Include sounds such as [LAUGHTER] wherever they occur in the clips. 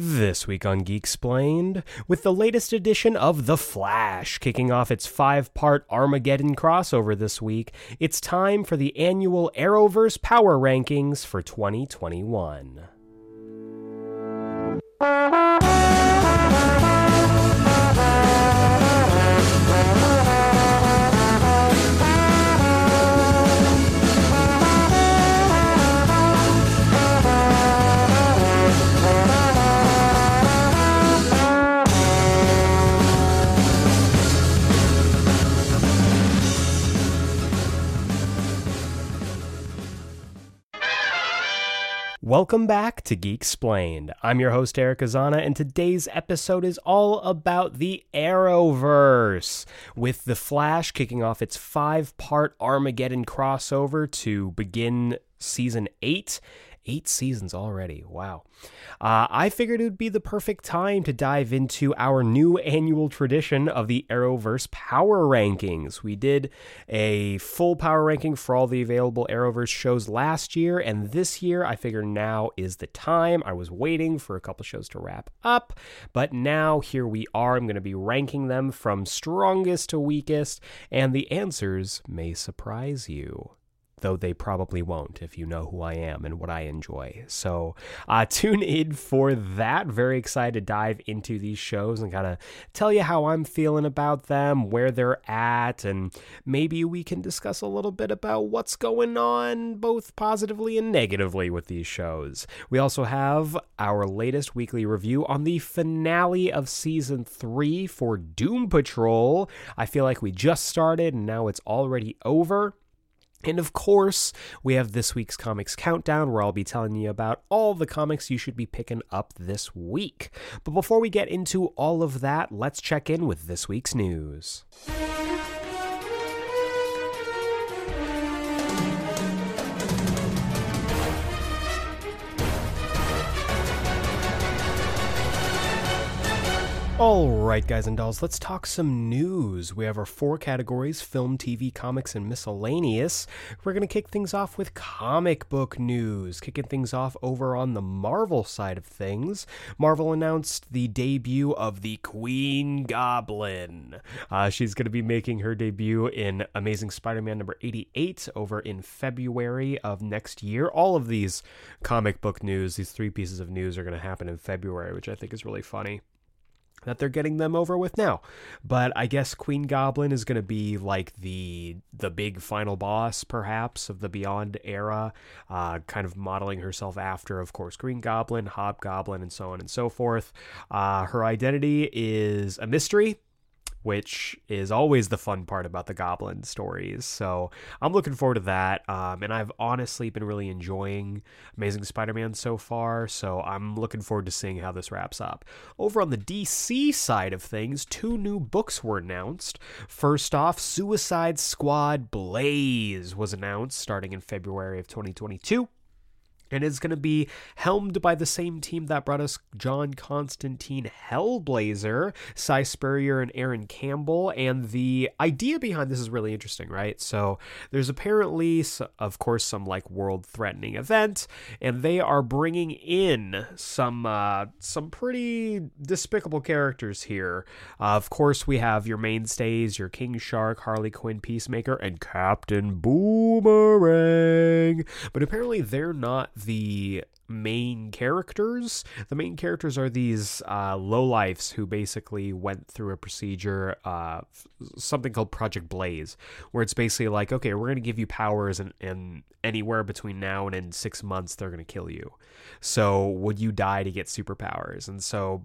This week on Geek Explained, with the latest edition of The Flash kicking off its five part Armageddon crossover this week, it's time for the annual Arrowverse Power Rankings for 2021. Welcome back to Geek Explained. I'm your host, Eric Azana, and today's episode is all about the Arrowverse, with The Flash kicking off its five part Armageddon crossover to begin season eight eight seasons already. Wow. Uh, I figured it would be the perfect time to dive into our new annual tradition of the Arrowverse Power Rankings. We did a full power ranking for all the available Arrowverse shows last year, and this year I figure now is the time. I was waiting for a couple shows to wrap up, but now here we are. I'm going to be ranking them from strongest to weakest, and the answers may surprise you though they probably won't if you know who I am and what I enjoy. So uh, [LAUGHS] tune in for that. Very excited to dive into these shows and kind of tell you how I'm feeling about them, where they're at, and maybe we can discuss a little bit about what's going on both positively and negatively with these shows. We also have our latest weekly review on the finale of season three for Doom Patrol. I feel like we just started and now it's already over. And of course, we have this week's comics countdown where I'll be telling you about all the comics you should be picking up this week. But before we get into all of that, let's check in with this week's news. All right, guys and dolls, let's talk some news. We have our four categories film, TV, comics, and miscellaneous. We're going to kick things off with comic book news. Kicking things off over on the Marvel side of things. Marvel announced the debut of the Queen Goblin. Uh, she's going to be making her debut in Amazing Spider Man number 88 over in February of next year. All of these comic book news, these three pieces of news, are going to happen in February, which I think is really funny that they're getting them over with now. But I guess Queen Goblin is going to be like the the big final boss, perhaps, of the Beyond era, uh, kind of modeling herself after, of course, Green Goblin, Hobgoblin, and so on and so forth. Uh, her identity is a mystery which is always the fun part about the Goblin stories. So I'm looking forward to that. Um, and I've honestly been really enjoying Amazing Spider Man so far. So I'm looking forward to seeing how this wraps up. Over on the DC side of things, two new books were announced. First off, Suicide Squad Blaze was announced starting in February of 2022 and is going to be helmed by the same team that brought us John Constantine Hellblazer, Si Spurrier and Aaron Campbell. And the idea behind this is really interesting, right? So there's apparently, of course, some like world-threatening event, and they are bringing in some uh, some pretty despicable characters here. Uh, of course, we have your mainstays, your King Shark, Harley Quinn, Peacemaker, and Captain Boomerang. But apparently, they're not the main characters. The main characters are these uh, lowlifes who basically went through a procedure, uh, something called Project Blaze, where it's basically like, okay, we're going to give you powers, and, and anywhere between now and in six months, they're going to kill you. So, would you die to get superpowers? And so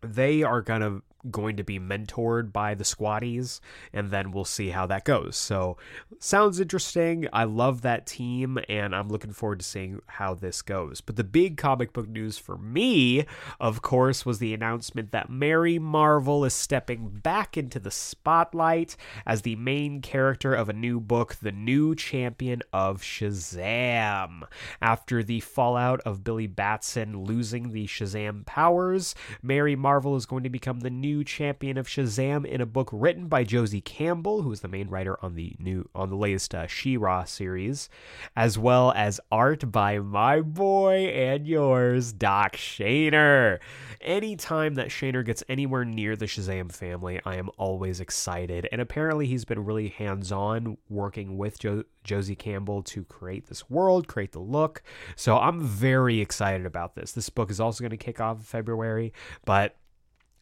they are kind of going to be mentored by the squatties and then we'll see how that goes. So sounds interesting. I love that team and i'm looking forward to seeing how this goes. But the big comic book news for me of course was the announcement that mary marvel is stepping back into the spotlight as the main character of a new book the new champion of shazam. After the fallout of billy batson losing the shazam powers mary marvel is going to become the new new champion of Shazam in a book written by Josie Campbell, who is the main writer on the new on the latest uh, She-Ra series, as well as art by my boy and yours, Doc Shaner. Anytime that Shaner gets anywhere near the Shazam family, I am always excited. And apparently, he's been really hands-on working with jo- Josie Campbell to create this world, create the look. So I'm very excited about this. This book is also going to kick off in February, but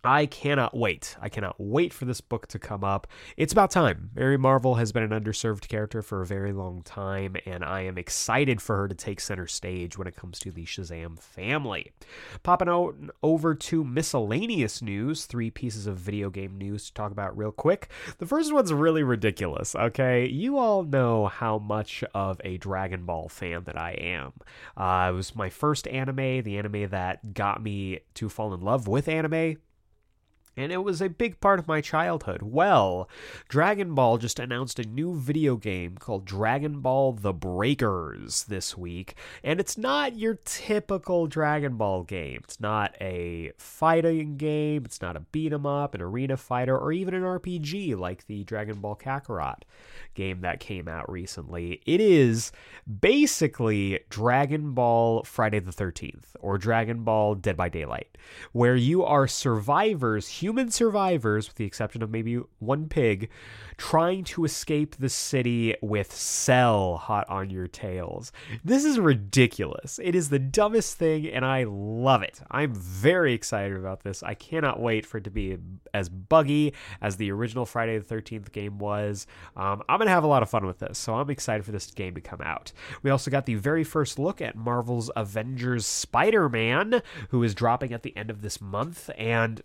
I cannot wait. I cannot wait for this book to come up. It's about time. Mary Marvel has been an underserved character for a very long time, and I am excited for her to take center stage when it comes to the Shazam family. Popping out over to miscellaneous news, three pieces of video game news to talk about real quick. The first one's really ridiculous, okay? You all know how much of a Dragon Ball fan that I am. Uh, it was my first anime, the anime that got me to fall in love with anime and it was a big part of my childhood. Well, Dragon Ball just announced a new video game called Dragon Ball The Breakers this week, and it's not your typical Dragon Ball game. It's not a fighting game, it's not a beat 'em up, an arena fighter, or even an RPG like the Dragon Ball Kakarot game that came out recently. It is basically Dragon Ball Friday the 13th or Dragon Ball Dead by Daylight, where you are survivors human survivors, with the exception of maybe one pig, trying to escape the city with Cell hot on your tails. This is ridiculous. It is the dumbest thing, and I love it. I'm very excited about this. I cannot wait for it to be as buggy as the original Friday the 13th game was. Um, I'm going to have a lot of fun with this, so I'm excited for this game to come out. We also got the very first look at Marvel's Avengers Spider Man, who is dropping at the end of this month, and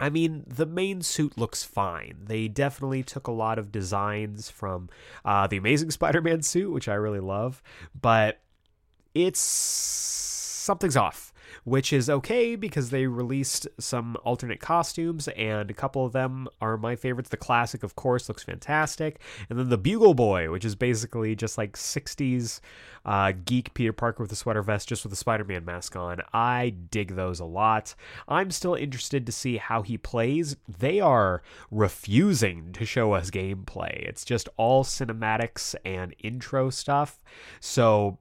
I mean, the main suit looks fine. They definitely took a lot of designs from uh, the Amazing [LAUGHS] Spider Man suit, which I really love, but it's something's off which is okay because they released some alternate costumes, and a couple of them are my favorites. The classic, of course, looks fantastic, and then the Bugle Boy, which is basically just like 60s uh, geek Peter Parker with a sweater vest, just with a Spider Man mask on. I dig those a lot. I'm still interested to see how he plays. They are refusing to show us gameplay, it's just all cinematics and intro stuff. So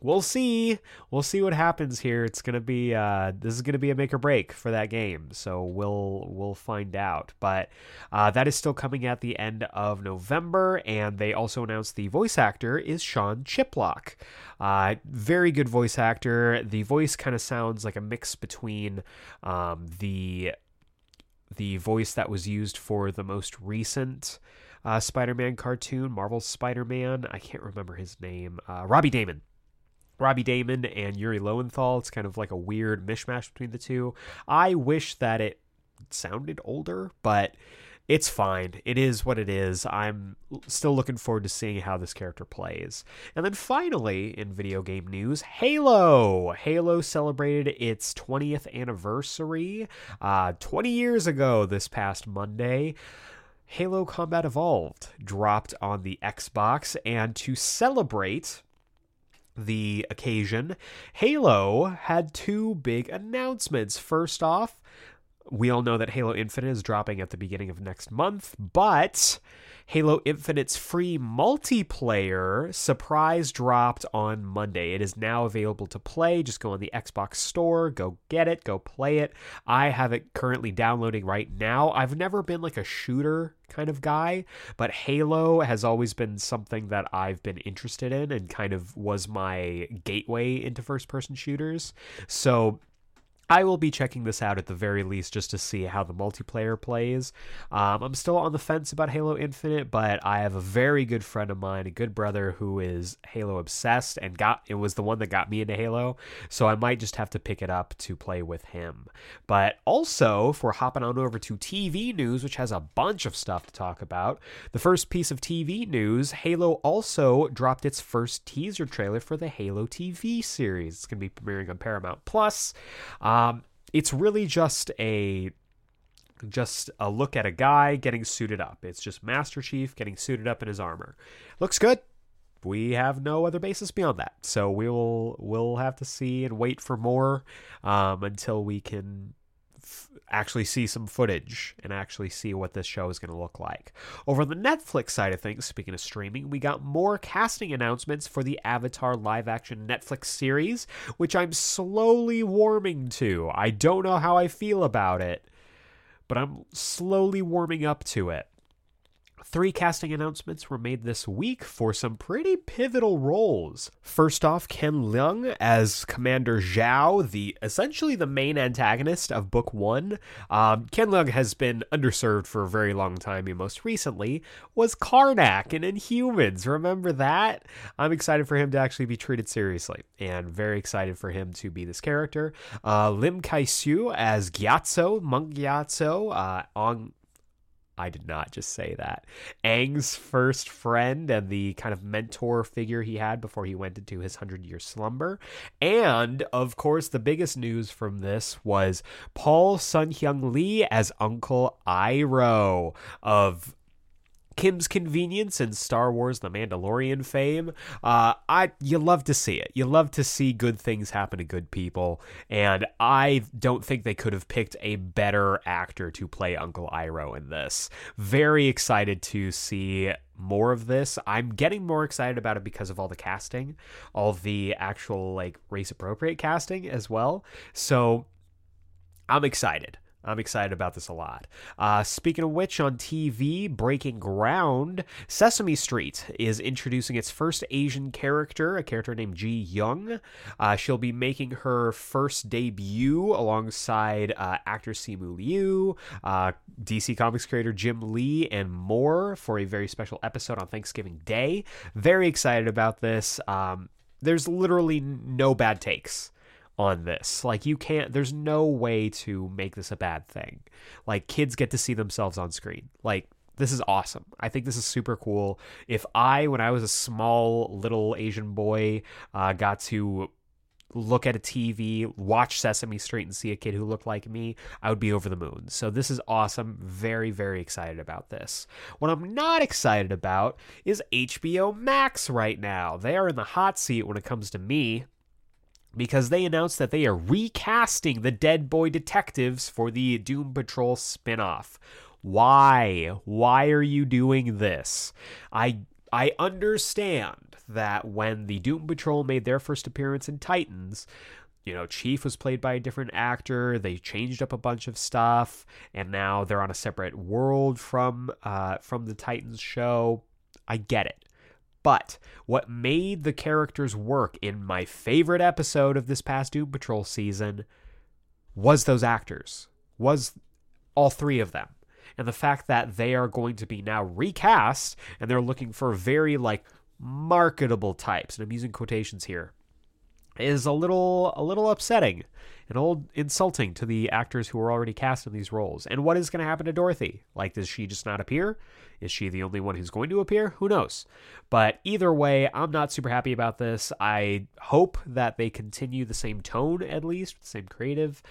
we'll see. We'll see what happens here. It's gonna be uh, this is gonna be a make or break for that game. So we'll we'll find out. But uh, that is still coming at the end of November, and they also announced the voice actor is Sean Chiplock. Uh, very good voice actor. The voice kind of sounds like a mix between um, the the voice that was used for the most recent. Uh, Spider-Man cartoon, Marvel's Spider-Man. I can't remember his name. Uh, Robbie Daymond Robbie Daymond and Yuri Lowenthal. It's kind of like a weird mishmash between the two. I wish that it sounded older, but it's fine. It is what it is. I'm still looking forward to seeing how this character plays. And then finally, in video game news, Halo. Halo celebrated its 20th anniversary uh, 20 years ago this past Monday. Halo Combat Evolved dropped on the Xbox, and to celebrate, the occasion, Halo had two big announcements. First off, we all know that Halo Infinite is dropping at the beginning of next month, but Halo Infinite's free multiplayer surprise dropped on Monday. It is now available to play. Just go on the Xbox Store, go get it, go play it. I have it currently downloading right now. I've never been like a shooter kind of guy, but Halo has always been something that I've been interested in and kind of was my gateway into first person shooters. So I will be checking this out at the very least just to see how the multiplayer plays. Um, I'm still on the fence about Halo Infinite, but I have a very good friend of mine, a good brother who is Halo obsessed and got it was the one that got me into Halo, so I might just have to pick it up to play with him. But also, if we're hopping on over to TV news, which has a bunch of stuff to talk about, the first piece of TV news, Halo also dropped its first teaser trailer for the Halo TV series. It's going to be premiering on Paramount Plus. Um, it's really just a just a look at a guy getting suited up. It's just Master Chief getting suited up in his armor. Looks good. We have no other basis beyond that, so we'll we'll have to see and wait for more um, until we can actually see some footage and actually see what this show is going to look like. Over the Netflix side of things, speaking of streaming, we got more casting announcements for the Avatar live action Netflix series, which I'm slowly warming to. I don't know how I feel about it, but I'm slowly warming up to it. Three casting announcements were made this week for some pretty pivotal roles. First off, Ken Leung as Commander Zhao, the essentially the main antagonist of Book One. Um, Ken Leung has been underserved for a very long time. He most recently was Karnak in Inhumans. Remember that? I'm excited for him to actually be treated seriously, and very excited for him to be this character. Uh, Lim Kay Siu as Gyatso, Monk Gyatso, uh, on I did not just say that. Aang's first friend and the kind of mentor figure he had before he went into his 100 year slumber. And, of course, the biggest news from this was Paul Sun Hyung Lee as Uncle Iroh of Kim's Convenience and Star Wars The Mandalorian fame. Uh, I you love to see it. You love to see good things happen to good people, and I don't think they could have picked a better actor to play Uncle Iroh in this. Very excited to see more of this. I'm getting more excited about it because of all the casting, all the actual like race appropriate casting as well. So I'm excited. I'm excited about this a lot. Uh, speaking of which, on TV, breaking ground, Sesame Street is introducing its first Asian character, a character named Ji Young. Uh, she'll be making her first debut alongside uh, actor Simu Liu, uh, DC Comics creator Jim Lee, and more for a very special episode on Thanksgiving Day. Very excited about this. Um, there's literally no bad takes on this. Like you can't there's no way to make this a bad thing. Like kids get to see themselves on screen. Like this is awesome. I think this is super cool. If I, when I was a small little Asian boy, uh, got to look at a TV, watch Sesame Street, and see a kid who looked like me, I would be over the moon. So this is awesome. Very, very excited about this. What I'm not excited about is HBO Max right now. They are in the hot seat when it comes to me because they announced that they are recasting the Dead Boy Detectives for the Doom Patrol spinoff. Why? Why are you doing this? I I understand that when the Doom Patrol made their first appearance in Titans, you know, Chief was played by a different actor. They changed up a bunch of stuff, and now they're on a separate world from uh, from the Titans show. I get it. But what made the characters work in my favorite episode of this past Doom Patrol season was those actors, was all three of them. And the fact that they are going to be now recast and they're looking for very like marketable types, and I'm using quotations here, is a little a little upsetting and old insulting to the actors who are already cast in these roles. And what is going to happen to Dorothy? Like, does she just not appear? Is she the only one who's going to appear? Who knows? But either way, I'm not super happy about this. I hope that they continue the same tone at least, the same creative.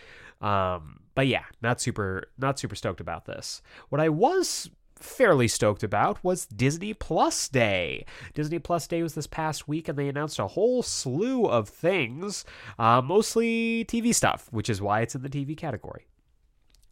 Um, but yeah, not super not super stoked about this. What I was fairly stoked about was Disney Plus Day. Disney Plus Day was this past week, and they announced a whole slew of things, uh, mostly TV stuff, which is why it's in the TV category.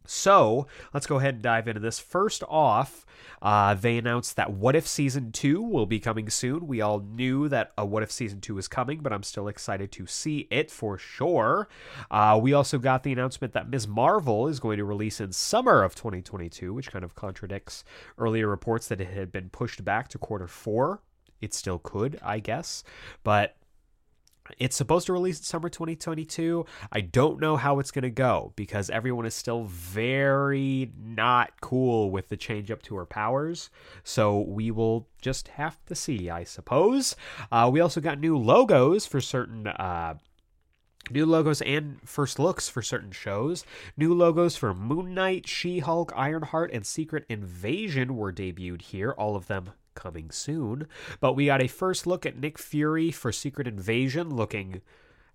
So let's go ahead and dive into this. First off, uh, they announced that What If Season 2 will be coming soon. We all knew that a What If Season 2 was coming, but I'm still excited to see it for sure. Uh, we also got the announcement that Ms. Marvel is going to release in summer of 2022, which kind of contradicts earlier reports that it had been pushed back to quarter four. It still could, I guess. But it's supposed to release in summer 2022. I don't know how it's going to go because everyone is still very not cool with the change up to her powers. So we will just have to see, I suppose. Uh, we also got new logos for certain. Uh, New logos and first looks for certain shows. New logos for Moon Knight, She Hulk, Ironheart, and Secret Invasion were debuted here, all of them coming soon. But we got a first look at Nick Fury for Secret Invasion looking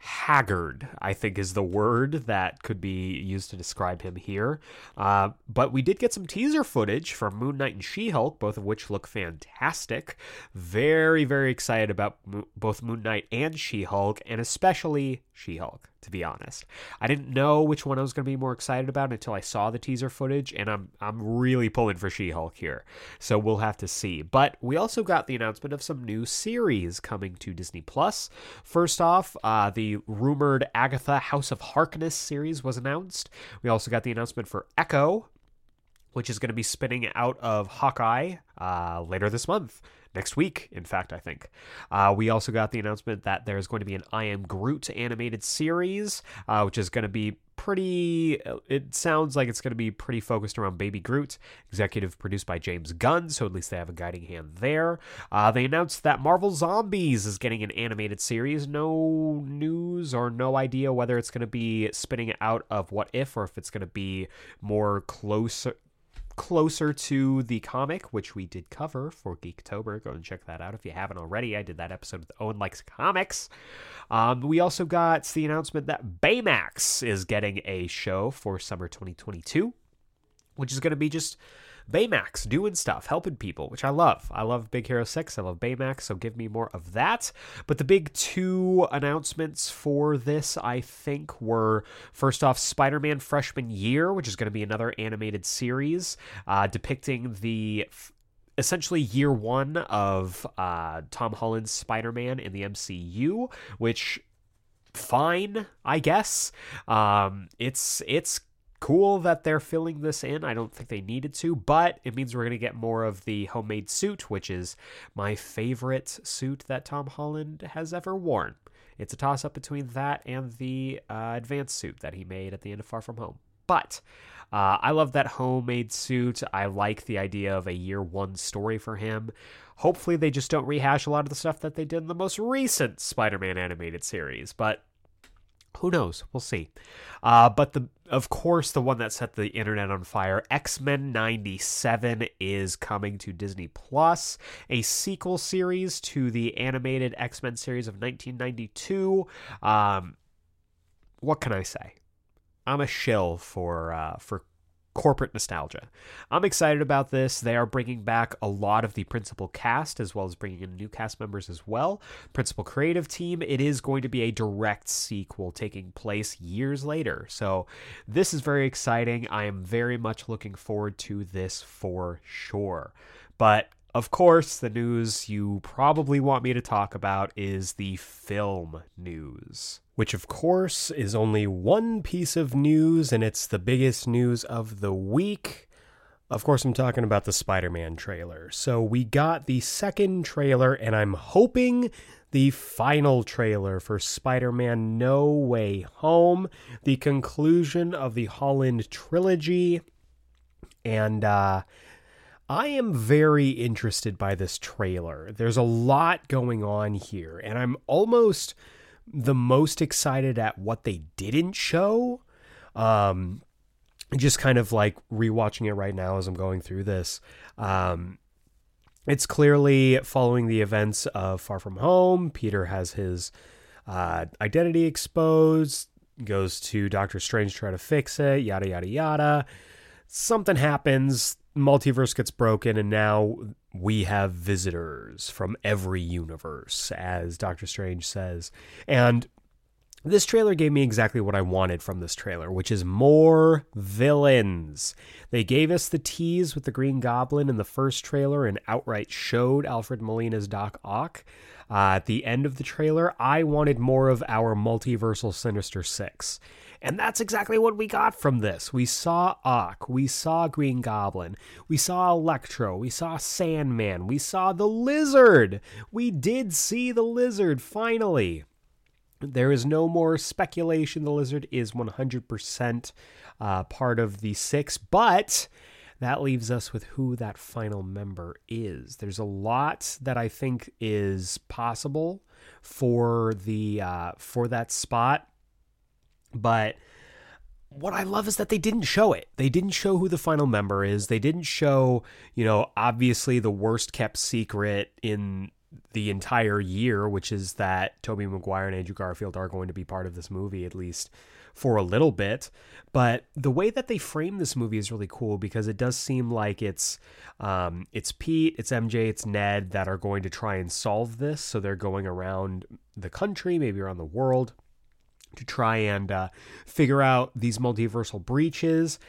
haggard, I think is the word that could be used to describe him here. Uh, but we did get some teaser footage from Moon Knight and She Hulk, both of which look fantastic. Very, very excited about mo- both Moon Knight and She Hulk, and especially She Hulk. To be honest. I didn't know which one I was going to be more excited about until I saw the teaser footage, and I'm I'm really pulling for She-Hulk here. So we'll have to see. But we also got the announcement of some new series coming to Disney Plus. First off, uh, the rumored Agatha House of Harkness series was announced. We also got the announcement for Echo, which is going to be spinning out of Hawkeye uh, later this month next week, in fact, I think. Uh, we also got the announcement that there's going to be an I Am Groot animated series, uh, which is going to be pretty. It sounds like it's going to be pretty focused around Baby Groot. Executive produced by James Gunn, so at least they have a guiding hand there. Uh, they announced that Marvel Zombies is getting an animated series. No news or no idea whether it's going to be spinning out of What If or if it's going to be more closer closer to the comic, which we did cover for Geektober. Go and check that out if you haven't already. I did that episode with Owen Likes Comics. Um, we also got the announcement that Baymax is getting a show for summer 2022, which is going to be just Baymax doing stuff, helping people, which I love. I love Big Hero 6. I love Baymax, so give me more of that. But the big two announcements for this, I think, were first off, Spider Man Freshman Year, which is going to be another animated series uh, depicting the essentially year one of uh, Tom Holland's Spider Man in the MCU, which fine, I guess. Um, it's it's cool that they're filling this in. I don't think they needed to, but it means we're going to get more of the homemade suit, which is my favorite suit that Tom Holland has ever worn. It's a toss up between that and the uh, advanced suit that he made at the end of Far From Home. But uh, I love that homemade suit. I like the idea of a year one story for him. Hopefully, they just don't rehash a lot of the stuff that they did in the most recent Spider Man animated series. But who knows? We'll see. Uh, but the of course the one that set the internet on fire, X-Men 97 is coming to Disney Plus, a sequel series to the animated X-Men series of 1992. Um, what can I say? I'm a shill for uh, for corporate nostalgia. I'm excited about this. They are bringing back a lot of the principal cast as well as bringing in new cast members as well. Principal creative team. It is going to be a direct sequel taking place years later. So this is very exciting. I am very much looking forward to this for sure. But of course, the news you probably want me to talk about is the film news. Which, of course, is only one piece of news, and it's the biggest news of the week. Of course, I'm talking about the Spider Man trailer. So, we got the second trailer, and I'm hoping the final trailer for Spider Man No Way Home, the conclusion of the Holland trilogy. And, uh, I am very interested by this trailer. There's a lot going on here, and I'm almost the most excited at what they didn't show. Um, just kind of like rewatching it right now as I'm going through this. Um, it's clearly following the events of Far From Home. Peter has his uh, identity exposed, goes to Doctor Strange to try to fix it, yada, yada, yada. Something happens multiverse gets broken and now we have visitors from every universe as Doctor Strange says. And this trailer gave me exactly what I wanted from this trailer, which is more villains. They gave us the tease with the Green Goblin in the first trailer and outright showed Alfred Molina's Doc Ock. Uh, at the end of the trailer, I wanted more of our multiversal Sinister Six. And that's exactly what we got from this. We saw Ock, we saw Green Goblin, we saw Electro, we saw Sandman, we saw the Lizard. We did see the Lizard finally. There is no more speculation. The Lizard is 100% uh, part of the six, but that leaves us with who that final member is. There's a lot that I think is possible for the uh, for that spot. But what I love is that they didn't show it. They didn't show who the final member is. They didn't show, you know, obviously the worst kept secret in the entire year, which is that Tobey Maguire and Andrew Garfield are going to be part of this movie at least for a little bit. But the way that they frame this movie is really cool because it does seem like it's um, it's Pete, it's MJ, it's Ned that are going to try and solve this. So they're going around the country, maybe around the world to try and uh, figure out these multiversal breaches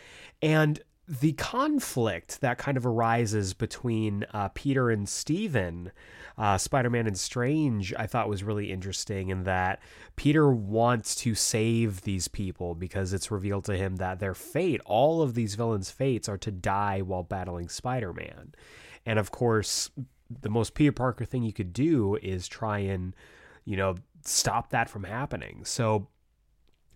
and the conflict that kind of arises between uh, Peter and Steven, uh, Spider Man and Strange, I thought was really interesting in that Peter wants to save these people because it's revealed to him that their fate, all of these villains' fates, are to die while battling Spider Man. And of course, the most Peter Parker thing you could do is try and, you know, stop that from happening. So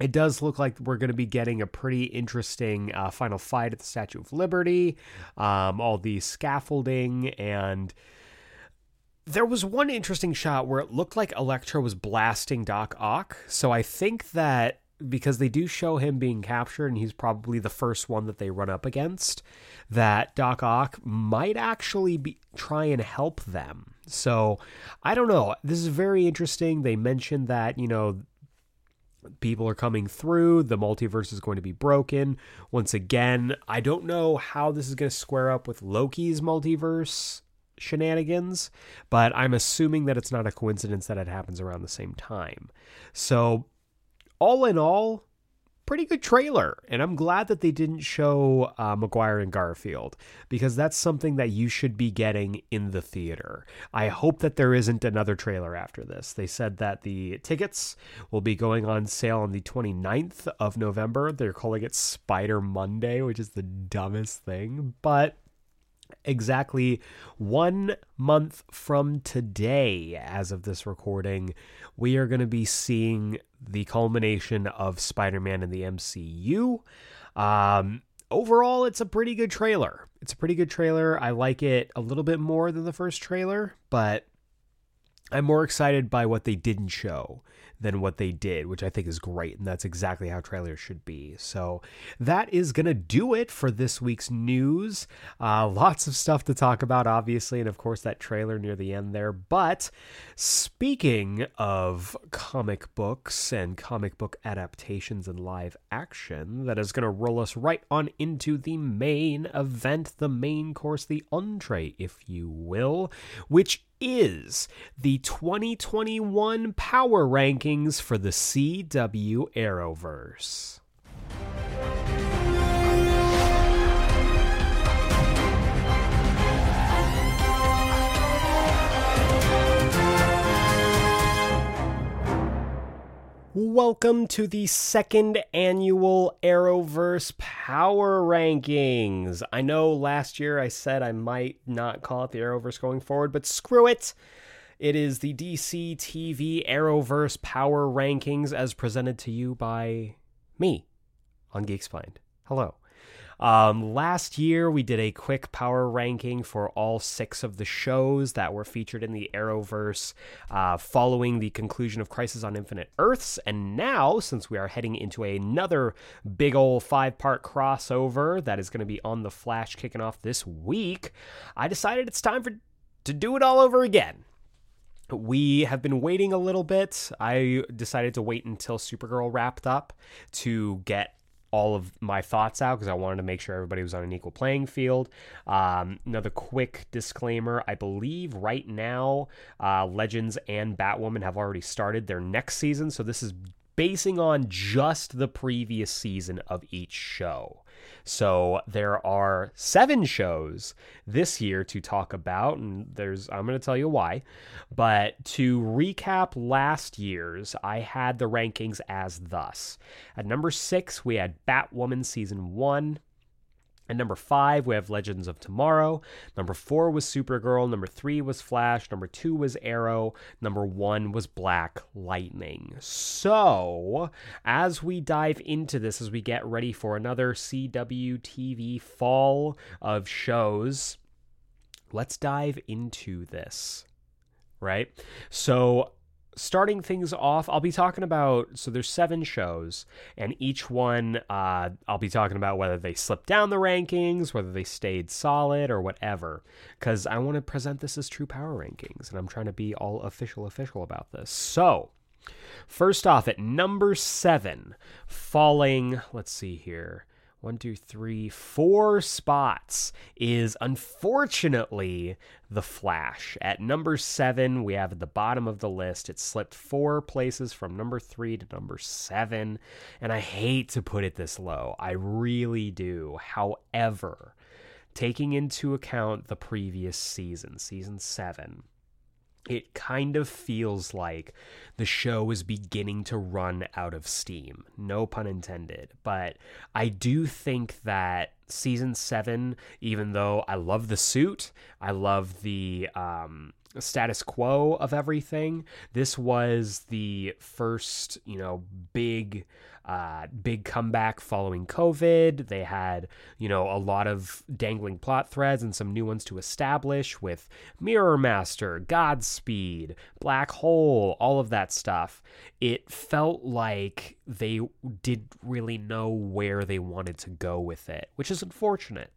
it does look like we're going to be getting a pretty interesting uh, final fight at the Statue of Liberty, um, all the scaffolding, and there was one interesting shot where it looked like Electro was blasting Doc Ock. So I think that because they do show him being captured and he's probably the first one that they run up against, that Doc Ock might actually be try and help them. So I don't know. This is very interesting. They mentioned that, you know, people are coming through. The multiverse is going to be broken. Once again, I don't know how this is going to square up with Loki's multiverse shenanigans, but I'm assuming that it's not a coincidence that it happens around the same time. So, all in all, pretty good trailer. And I'm glad that they didn't show uh, Maguire and Garfield because that's something that you should be getting in the theater. I hope that there isn't another trailer after this. They said that the tickets will be going on sale on the 29th of November. They're calling it Spider Monday, which is the dumbest thing, but exactly one month from today, as of this recording, we are going to be seeing the culmination of Spider Man in the MCU. Um, overall, it's a pretty good trailer. It's a pretty good trailer. I like it a little bit more than the first trailer, but I'm more excited by what they didn't show than what they did, which I think is great. And that's exactly how trailers should be. So that is going to do it for this week's news. Uh, lots of stuff to talk about, obviously. And of course, that trailer near the end there. But speaking of comic books and comic book adaptations and live action, that is going to roll us right on into the main event, the main course, the entree, if you will, which is the 2021 power rankings for the CW Arrowverse. Welcome to the second annual Arrowverse Power Rankings. I know last year I said I might not call it the Arrowverse going forward, but screw it. It is the DC TV Arrowverse Power Rankings as presented to you by me on Geeksplained. Hello. Um, last year, we did a quick power ranking for all six of the shows that were featured in the Arrowverse uh, following the conclusion of Crisis on Infinite Earths. And now, since we are heading into another big old five part crossover that is going to be on The Flash kicking off this week, I decided it's time for to do it all over again. We have been waiting a little bit. I decided to wait until Supergirl wrapped up to get all of my thoughts out because I wanted to make sure everybody was on an equal playing field. Um, another quick disclaimer I believe right now, uh, Legends and Batwoman have already started their next season. So this is basing on just the previous season of each show. So there are seven shows this year to talk about, and there's I'm going to tell you why. But to recap last year's, I had the rankings as thus: at number six, we had Batwoman season one. At number five, we have Legends of Tomorrow. Number four was Supergirl. Number three was Flash. Number two was Arrow. Number one was Black Lightning. So, as we dive into this, as we get ready for another CW TV fall of shows, let's dive into this. Right? So, starting things off, I'll be talking about so there's seven shows, and each one uh, I'll be talking about whether they slipped down the rankings, whether they stayed solid, or whatever. Because I want to present this as true power rankings, and I'm trying to be all official, official about this. So. First off, at number seven, falling, let's see here, one, two, three, four spots is unfortunately The Flash. At number seven, we have at the bottom of the list. It slipped four places from number three to number seven. And I hate to put it this low. I really do. However, taking into account the previous season, season seven, it kind of feels like the show is beginning to run out of steam. No pun intended. But I do think that season seven, even though I love the suit, I love the um, status quo of everything, this was the first, you know, big uh, big comeback following COVID. They had, you know, a lot of dangling plot threads and some new ones to establish with Mirror Master, Godspeed, Black Hole, all of that stuff. It felt like they didn't really know where they wanted to go with it, which is unfortunate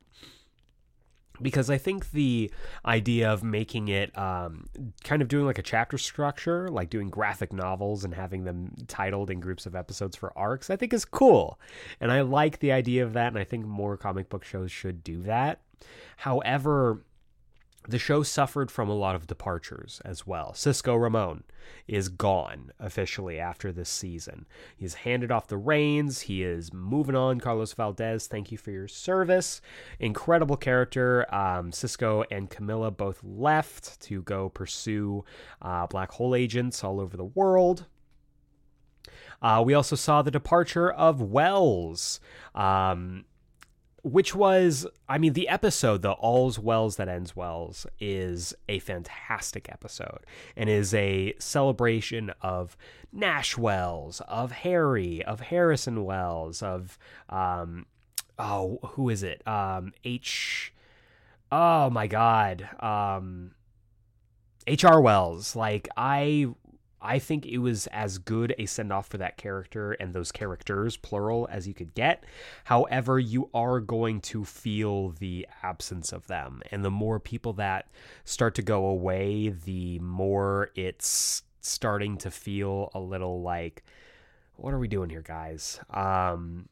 because I think the idea of making it um, kind of doing like a chapter structure, like doing graphic novels and having them titled in groups of episodes for arcs, I think is cool. And I like the idea of that. And I think more comic book shows should do that. However, the show suffered from a lot of departures as well. Cisco Ramon is gone officially after this season. He's handed off the reins. He is moving on. Carlos Valdes, thank you for your service. Incredible character. Um, Cisco and Kamilla both left to go pursue uh, black hole agents all over the world. Uh, we also saw the departure of Wells. Um, which was i mean the episode the all's wells that ends wells is a fantastic episode and is a celebration of nash wells of harry of harrison wells of um oh who is it? Um h oh my god um hr wells. Like i I think it was as good a send off for that character and those characters, plural, as you could get. However, you are going to feel the absence of them. And the more people that start to go away, the more it's starting to feel a little like, what are we doing here, guys? Um,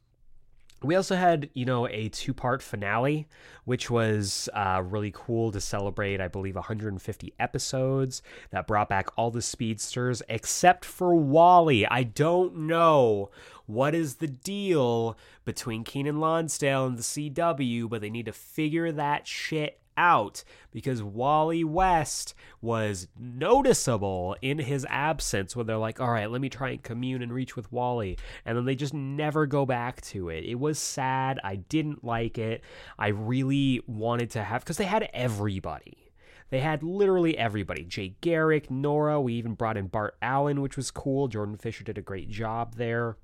we also had, you know, a two part finale, which was uh, really cool to celebrate, I believe, 150 episodes that brought back all the speedsters except for Wally. I don't know what is the deal between Keiynan Lonsdale and the CW, but they need to figure that shit out because Wally West was noticeable in his absence when they're like, all right, let me try and commune and reach with Wally. And then they just never go back to it. It was sad. I didn't like it. I really wanted to have, because they had everybody. They had literally everybody. Jay Garrick, Nora. We even brought in Bart Allen, which was cool. Jordan Fisher did a great job there.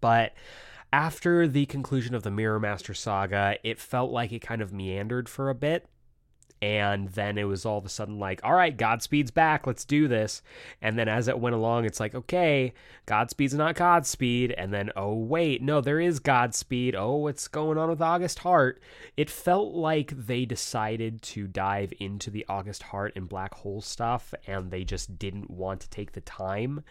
But after the conclusion of the Mirror Master saga, it felt like it kind of meandered for a bit. And then it was all of a sudden like, all right, Godspeed's back. Let's do this. And then as it went along, it's like, okay, Godspeed's not Godspeed. And then, oh, wait, no, there is Godspeed. Oh, what's going on with August Heart? It felt like they decided to dive into the August Heart and Black Hole stuff, and they just didn't want to take the time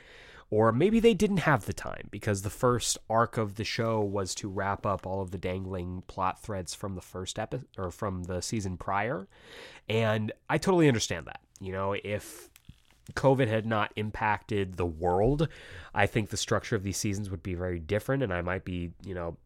or maybe they didn't have the time because the first arc of the show was to wrap up all of the dangling plot threads from the first episode or from the season prior. And I totally understand that. You know, if COVID had not impacted the world, I think the structure of these seasons would be very different and I might be, you know,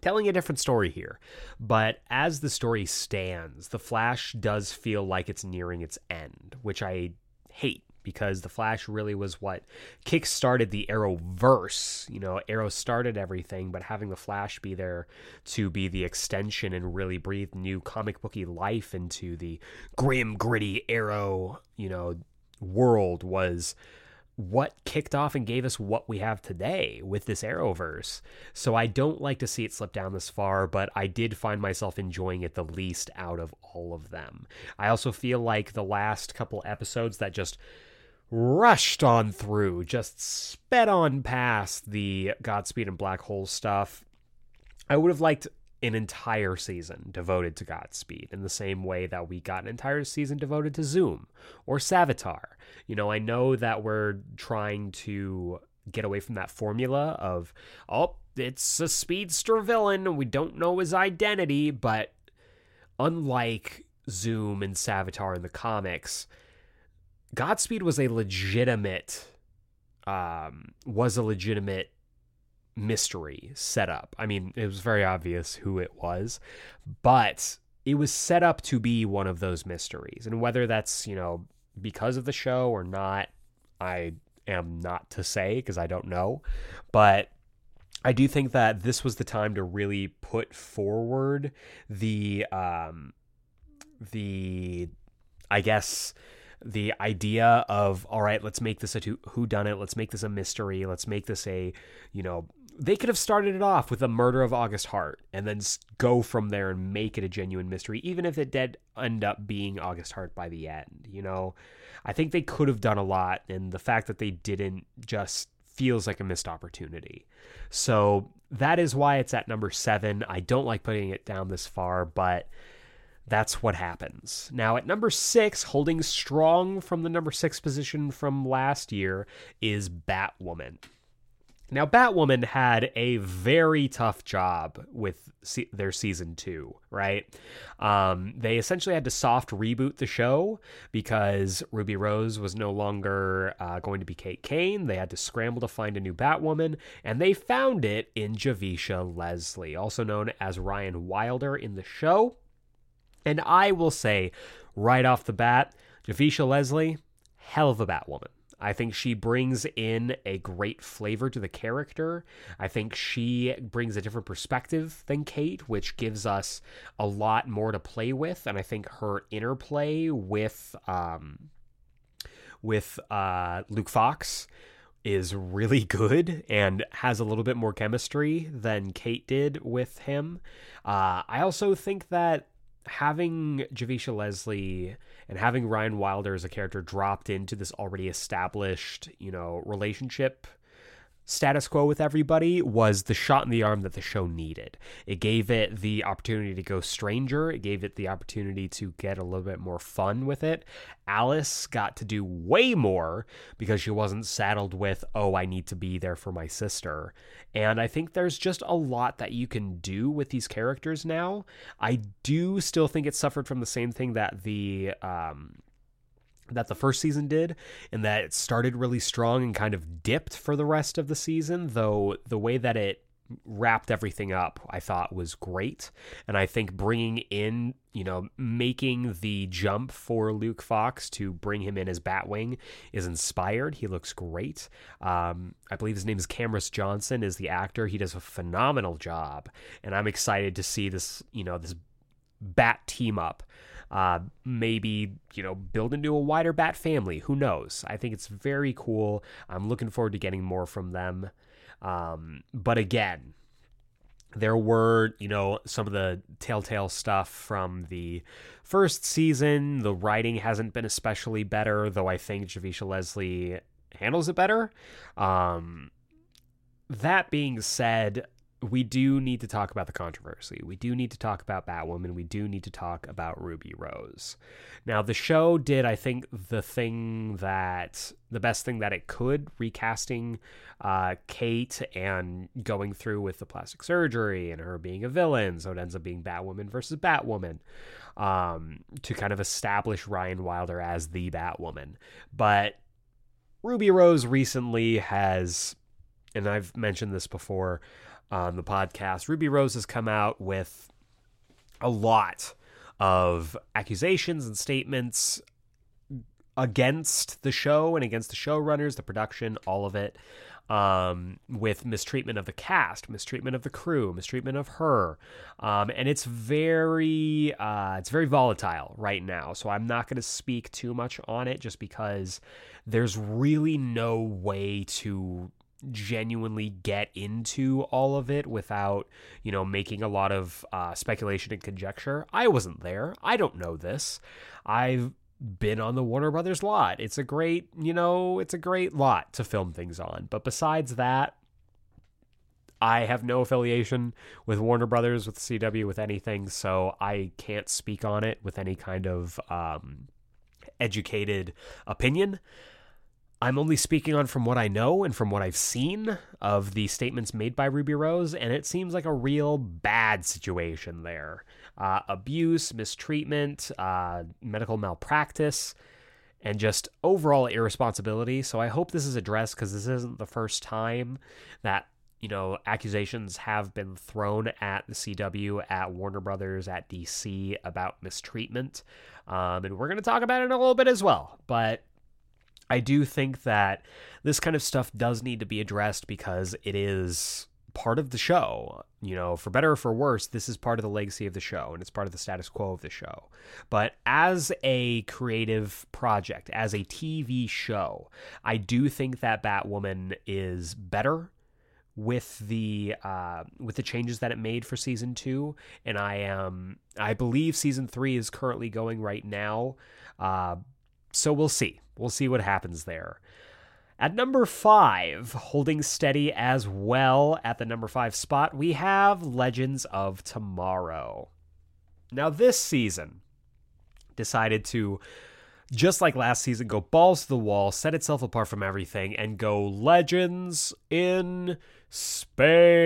telling a different story here. But as the story stands, The Flash does feel like it's nearing its end, which I hate because the Flash really was what kick-started the Arrowverse. You know, Arrow started everything, but having the Flash be there to be the extension and really breathe new comic booky life into the grim, gritty Arrow, you know, world was what kicked off and gave us what we have today with this Arrowverse. So I don't like to see it slip down this far, but I did find myself enjoying it the least out of all of them. I also feel like the last couple episodes that just rushed on through, just sped on past the Godspeed and Black Hole stuff. I would have liked an entire season devoted to Godspeed in the same way that we got an entire season devoted to Zoom or Savitar. You know, I know that we're trying to get away from that formula of, oh, it's a speedster villain. We don't know his identity. But unlike Zoom and Savitar in the comics, Godspeed was a legitimate, um, was a legitimate mystery set up. I mean, it was very obvious who it was, but it was set up to be one of those mysteries. And whether that's, you know, because of the show or not, I am not to say because I don't know. But I do think that this was the time to really put forward the um the I guess the idea of all right let's make this a who done it let's make this a mystery let's make this a you know they could have started it off with the murder of August Hart and then go from there and make it a genuine mystery, even if it did end up being August Hart by the end. You know, I think they could have done a lot, and the fact that they didn't just feels like a missed opportunity. So that is why it's at number seven. I don't like putting it down this far, but that's what happens. Now, at number six, holding strong from the number six position from last year, is Batwoman. Now, Batwoman had a very tough job with se- their season two, right? Um, they essentially had to soft reboot the show because Ruby Rose was no longer uh, going to be Kate Kane. They had to scramble to find a new Batwoman, and they found it in Javicia Leslie, also known as Ryan Wilder in the show. And I will say right off the bat, Javicia Leslie, hell of a Batwoman. I think she brings in a great flavor to the character. I think she brings a different perspective than Kate, which gives us a lot more to play with. And I think her interplay with um, with uh, Luke Fox is really good and has a little bit more chemistry than Kate did with him. Uh, I also think that having Javicia Leslie and having Ryan Wilder as a character dropped into this already established, you know, relationship status quo with everybody was the shot in the arm that the show needed. It gave it the opportunity to go stranger, it gave it the opportunity to get a little bit more fun with it. Alice got to do way more because she wasn't saddled with, oh, I need to be there for my sister. And I think there's just a lot that you can do with these characters now. I do still think it suffered from the same thing that the um, that the first season did, and that it started really strong and kind of dipped for the rest of the season, though the way that it wrapped everything up I thought was great. And I think bringing in you know making the jump for Luke Fox to bring him in as Batwing is inspired. He looks great. Um, I believe his name is Camrus Johnson is the actor. He does a phenomenal job. And I'm excited to see this you know this bat team up uh, maybe you know build into a wider bat family. Who knows? I think it's very cool. I'm looking forward to getting more from them. Um, but again there were you know some of the telltale stuff from the first season. The writing hasn't been especially better though i think javicia leslie handles it better. Um, that being said we do need to talk about the controversy. We do need to talk about Batwoman. We do need to talk about Ruby Rose. Now, the show did, I think, the thing that the best thing that it could, recasting uh, Kate and going through with the plastic surgery and her being a villain. So it ends up being Batwoman versus Batwoman um, to kind of establish Ryan Wilder as the Batwoman. But Ruby Rose recently has, and I've mentioned this before on the podcast, Ruby Rose has come out with a lot of accusations and statements against the show and against the showrunners, the production, all of it, um, with mistreatment of the cast, mistreatment of the crew, mistreatment of her, um, and it's very uh, it's very volatile right now. So I'm not going to speak too much on it, just because there's really no way to genuinely get into all of it without, you know, making a lot of uh, speculation and conjecture. I wasn't there. I don't know this. I've been on the Warner Brothers lot. It's a great, you know, it's a great lot to film things on. But besides that, I have no affiliation with Warner Brothers, with CW, with anything, so I can't speak on it with any kind of um, educated opinion. I'm only speaking on from what I know and from what I've seen of the statements made by Ruby Rose, and it seems like a real bad situation there. Uh, abuse, mistreatment, uh, medical malpractice, and just overall irresponsibility. So I hope this is addressed because this isn't the first time that you know accusations have been thrown at the CW, at Warner Brothers, at DC about mistreatment, um, and we're going to talk about it in a little bit as well. But I do think that this kind of stuff does need to be addressed because it is part of the show. You know, for better or for worse, this is part of the legacy of the show and it's part of the status quo of the show. But as a creative project, as a TV show, I do think that Batwoman is better with the uh, with the changes that it made for season two, and I am I believe season three is currently going right now. Uh, so we'll see. We'll see what happens there. At number five, holding steady as well at the number five spot, we have Legends of Tomorrow. Now, this season decided to, just like last season, go balls to the wall, set itself apart from everything, and go Legends in Space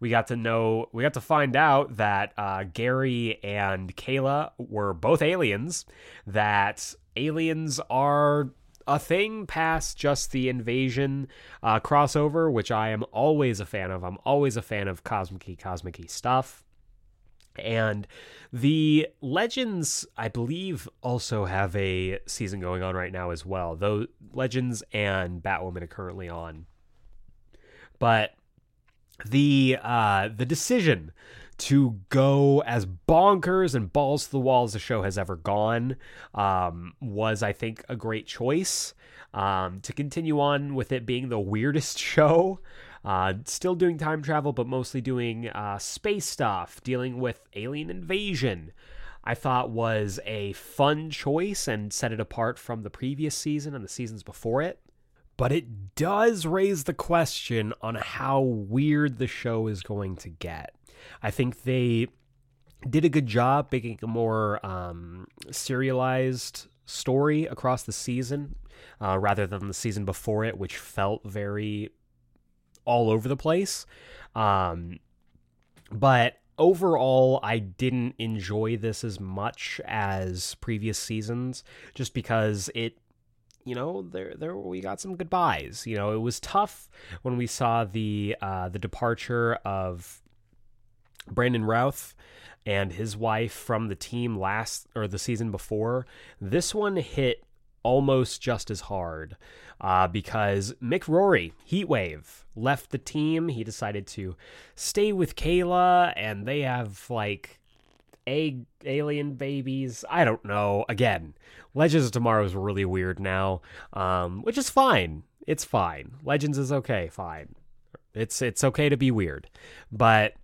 we got to know, we got to find out that uh, Gary and Kayla were both aliens, that aliens are a thing past just the invasion uh, crossover, which I am always a fan of. I'm always a fan of cosmic cosmic stuff. And the Legends, I believe, also have a season going on right now as well. Though Legends and Batwoman are currently on. But the uh, the decision to go as bonkers and balls to the wall as the show has ever gone um, was, I think, a great choice. Um, to continue on with it being the weirdest [LAUGHS] show, uh, still doing time travel, but mostly doing uh, space stuff, dealing with alien invasion. I thought was a fun choice and set it apart from the previous season and the seasons before it but it does raise the question on how weird the show is going to get. I think they did a good job making a more um, serialized story across the season uh, rather than the season before it, which felt very all over the place. Um, but overall, I didn't enjoy this as much as previous seasons just because it you know, there there we got some goodbyes. You know, it was tough when we saw the uh, the departure of Brandon Routh and his wife from the team last or the season before. This one hit almost just as hard uh, because Mick Rory, Heatwave, left the team. He decided to stay with Kayla, and they have like alien babies. I don't know. Again, Legends of Tomorrow is really weird now, um, which is fine. It's fine. Legends is okay. Fine. It's it's okay to be weird, but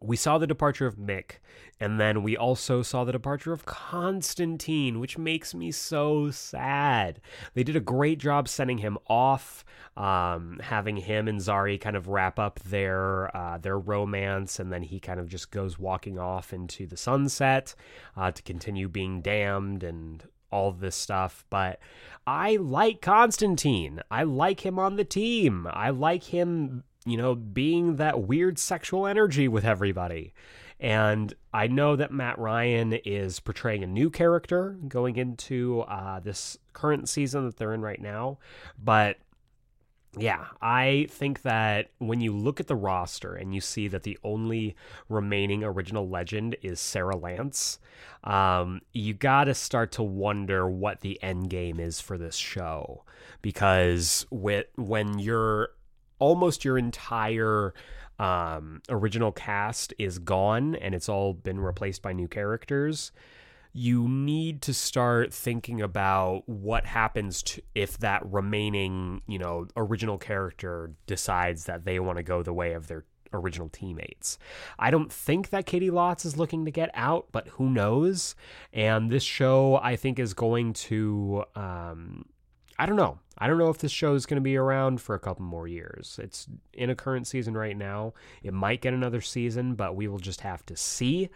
we saw the departure of Mick, and then we also saw the departure of Constantine, which makes me so sad. They did a great job sending him off, um, having him and Zari kind of wrap up their uh, their romance, and then he kind of just goes walking off into the sunset uh, to continue being damned and all this stuff. But I like Constantine. I like him on the team. I like him you know, being that weird sexual energy with everybody. And I know that Matt Ryan is portraying a new character going into uh, this current season that they're in right now. But yeah, I think that when you look at the roster and you see that the only remaining original legend is Sara Lance, um, you got to start to wonder what the end game is for this show. Because with, when you're almost your entire um, original cast is gone and it's all been replaced by new characters, you need to start thinking about what happens to, if that remaining, you know, original character decides that they want to go the way of their original teammates. I don't think that Caity Lotz is looking to get out, but who knows? And this show, I think, is going to um, I don't know. I don't know if this show is going to be around for a couple more years. It's in a current season right now. It might get another season, but we will just have to see.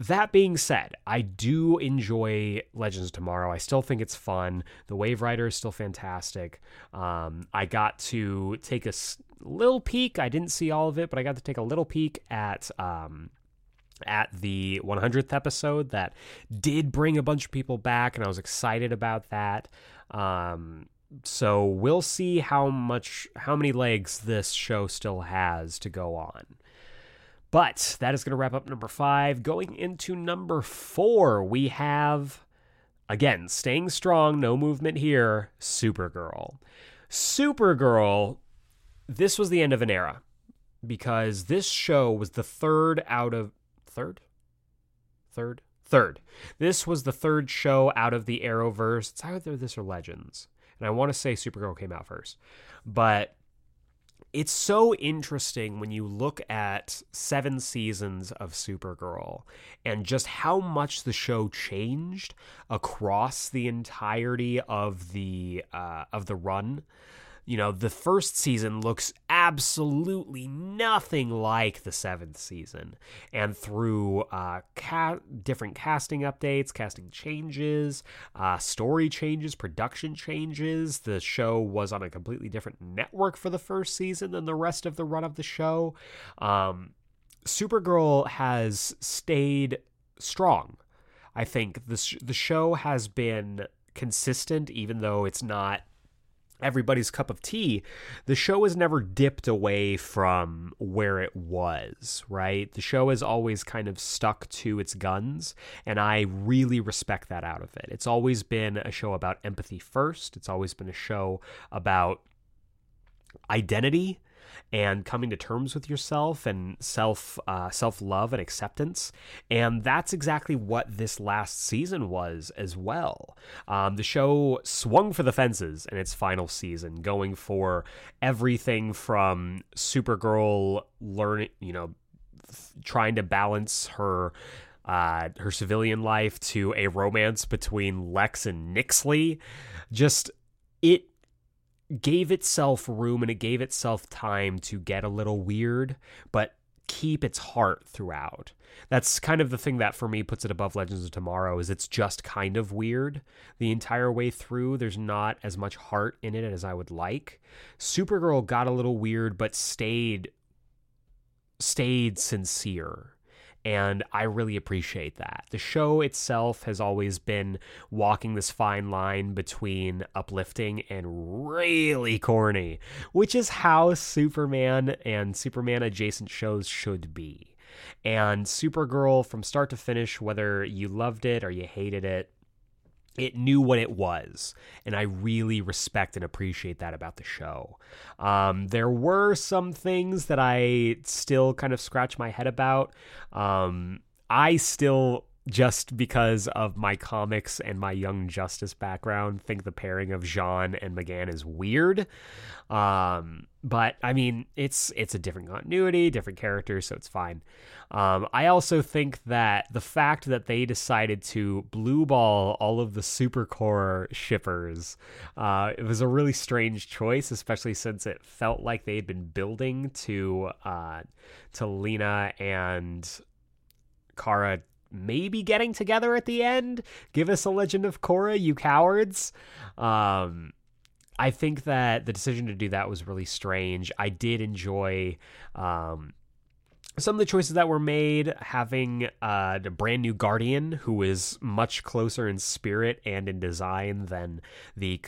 that being said, I do enjoy Legends of Tomorrow. I still think it's fun. The Waverider is still fantastic. Um, I got to take a little peek. I didn't see all of it, but I got to take a little peek at um, at the 100th episode that did bring a bunch of people back, and I was excited about that. Um, so we'll see how much, how many legs this show still has to go on. But that is going to wrap up number five. Going into number four, we have, again, staying strong, no movement here, Supergirl. Supergirl, this was the end of an era because this show was the third out of third? Third? Third. This was the third show out of the Arrowverse. It's either this or Legends. And I want to say Supergirl came out first. But it's so interesting when you look at seven seasons of Supergirl and just how much the show changed across the entirety of the uh, of the run you know, the first season looks absolutely nothing like the seventh season. And through uh, ca- different casting updates, casting changes, uh, story changes, production changes, the show was on a completely different network for the first season than the rest of the run of the show. Um, Supergirl has stayed strong. I think the sh- the show has been consistent, even though it's not everybody's cup of tea, the show has never dipped away from where it was, right? The show has always kind of stuck to its guns, and I really respect that out of it. It's always been a show about empathy first, it's always been a show about identity and coming to terms with yourself and self uh, self love and acceptance. And that's exactly what this last season was as well. Um, the show swung for the fences in its final season, going for everything from Supergirl learning, you know, trying to balance her. Uh, her civilian life to a romance between Lex and Nyxly. Just it gave itself room and it gave itself time to get a little weird, but keep its heart throughout. That's kind of the thing that for me puts it above Legends of Tomorrow is it's just kind of weird the entire way through. There's not as much heart in it as I would like. Supergirl got a little weird but stayed stayed sincere and I really appreciate that. The show itself has always been walking this fine line between uplifting and really corny, which is how Superman and Superman adjacent shows should be. And Supergirl, from start to finish, whether you loved it or you hated it, it knew what it was and i really respect and appreciate that about the show. Um, there were some things that i still kind of scratch my head about. Um, i still just because of my comics and my Young Justice background, think the pairing of J'onn and M'gann is weird. Um, but I mean, it's it's a different continuity, different characters, so it's fine. Um, I also think that the fact that they decided to blue ball all of the Supercorp shippers, uh, it was a really strange choice, especially since it felt like they had been building to uh, to Lena and Kara maybe getting together at the end. Give us a Legend of Korra, you cowards. Um, I think that the decision to do that was really strange. I did enjoy um, some of the choices that were made, having uh, a brand new Guardian who is much closer in spirit and in design than the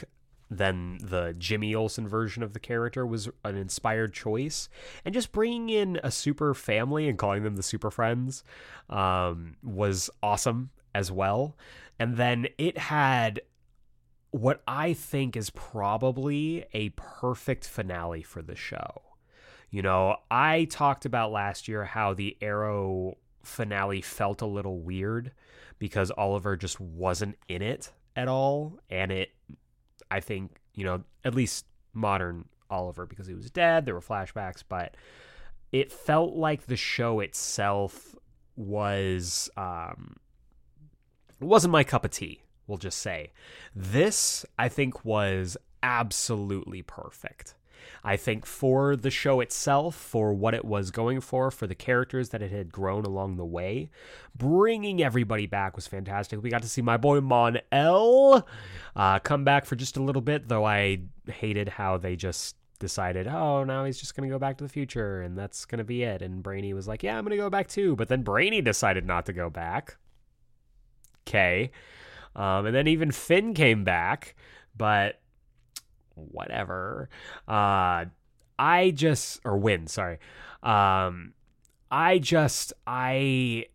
than the Jimmy Olsen version of the character was an inspired choice. And just bringing in a super family and calling them the Super Friends um, was awesome as well. And then it had what I think is probably a perfect finale for the show. You know, I talked about last year how the Arrow finale felt a little weird because Oliver just wasn't in it at all. And it I think, you know, at least modern Oliver because he was dead, there were flashbacks, but it felt like the show itself was um wasn't my cup of tea, we'll just say. This I think was absolutely perfect. I think for the show itself, for what it was going for, for the characters that it had grown along the way, bringing everybody back was fantastic. We got to see my boy Mon-El uh, come back for just a little bit, though I hated how they just decided, oh, now he's just going to go back to the future and that's going to be it. And Brainy was like, yeah, I'm going to go back too. But then Brainy decided not to go back. Okay. Um, and then even Finn came back, but whatever. Uh, I just, or Winn, sorry. Um, I just, I,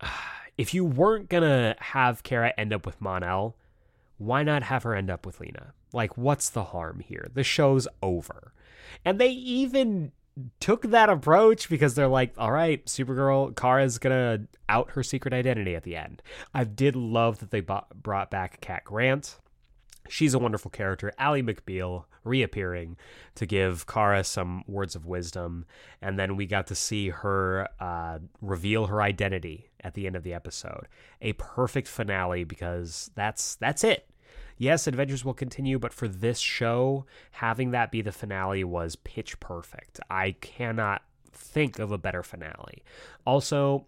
[SIGHS] if you weren't to have Kara end up with Mon-El, why not have her end up with Lena? Like, what's the harm here? The show's over. And they even took that approach because they're like, all right, Supergirl, Kara's gonna out her secret identity at the end. I did love that they brought back Cat Grant. She's a wonderful character. Ally McBeal reappearing to give Kara some words of wisdom. And then we got to see her uh, reveal her identity at the end of the episode. A perfect finale because that's that's it yes, adventures will continue, but for this show, having that be the finale was pitch perfect. I cannot think of a better finale. Also,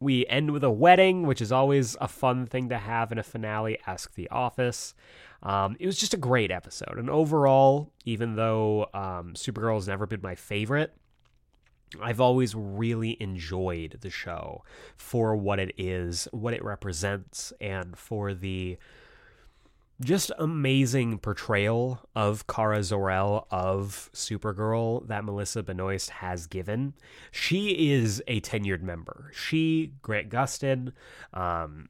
we end with a wedding, which is always a fun thing to have in a finale. Ask the Office. Um, it was just a great episode. And overall, even though um, Supergirl has never been my favorite, I've always really enjoyed the show for what it is, what it represents, and for the just amazing portrayal of Kara Zor-El of Supergirl that Melissa Benoist has given. She is a tenured member. She, Grant Gustin, um,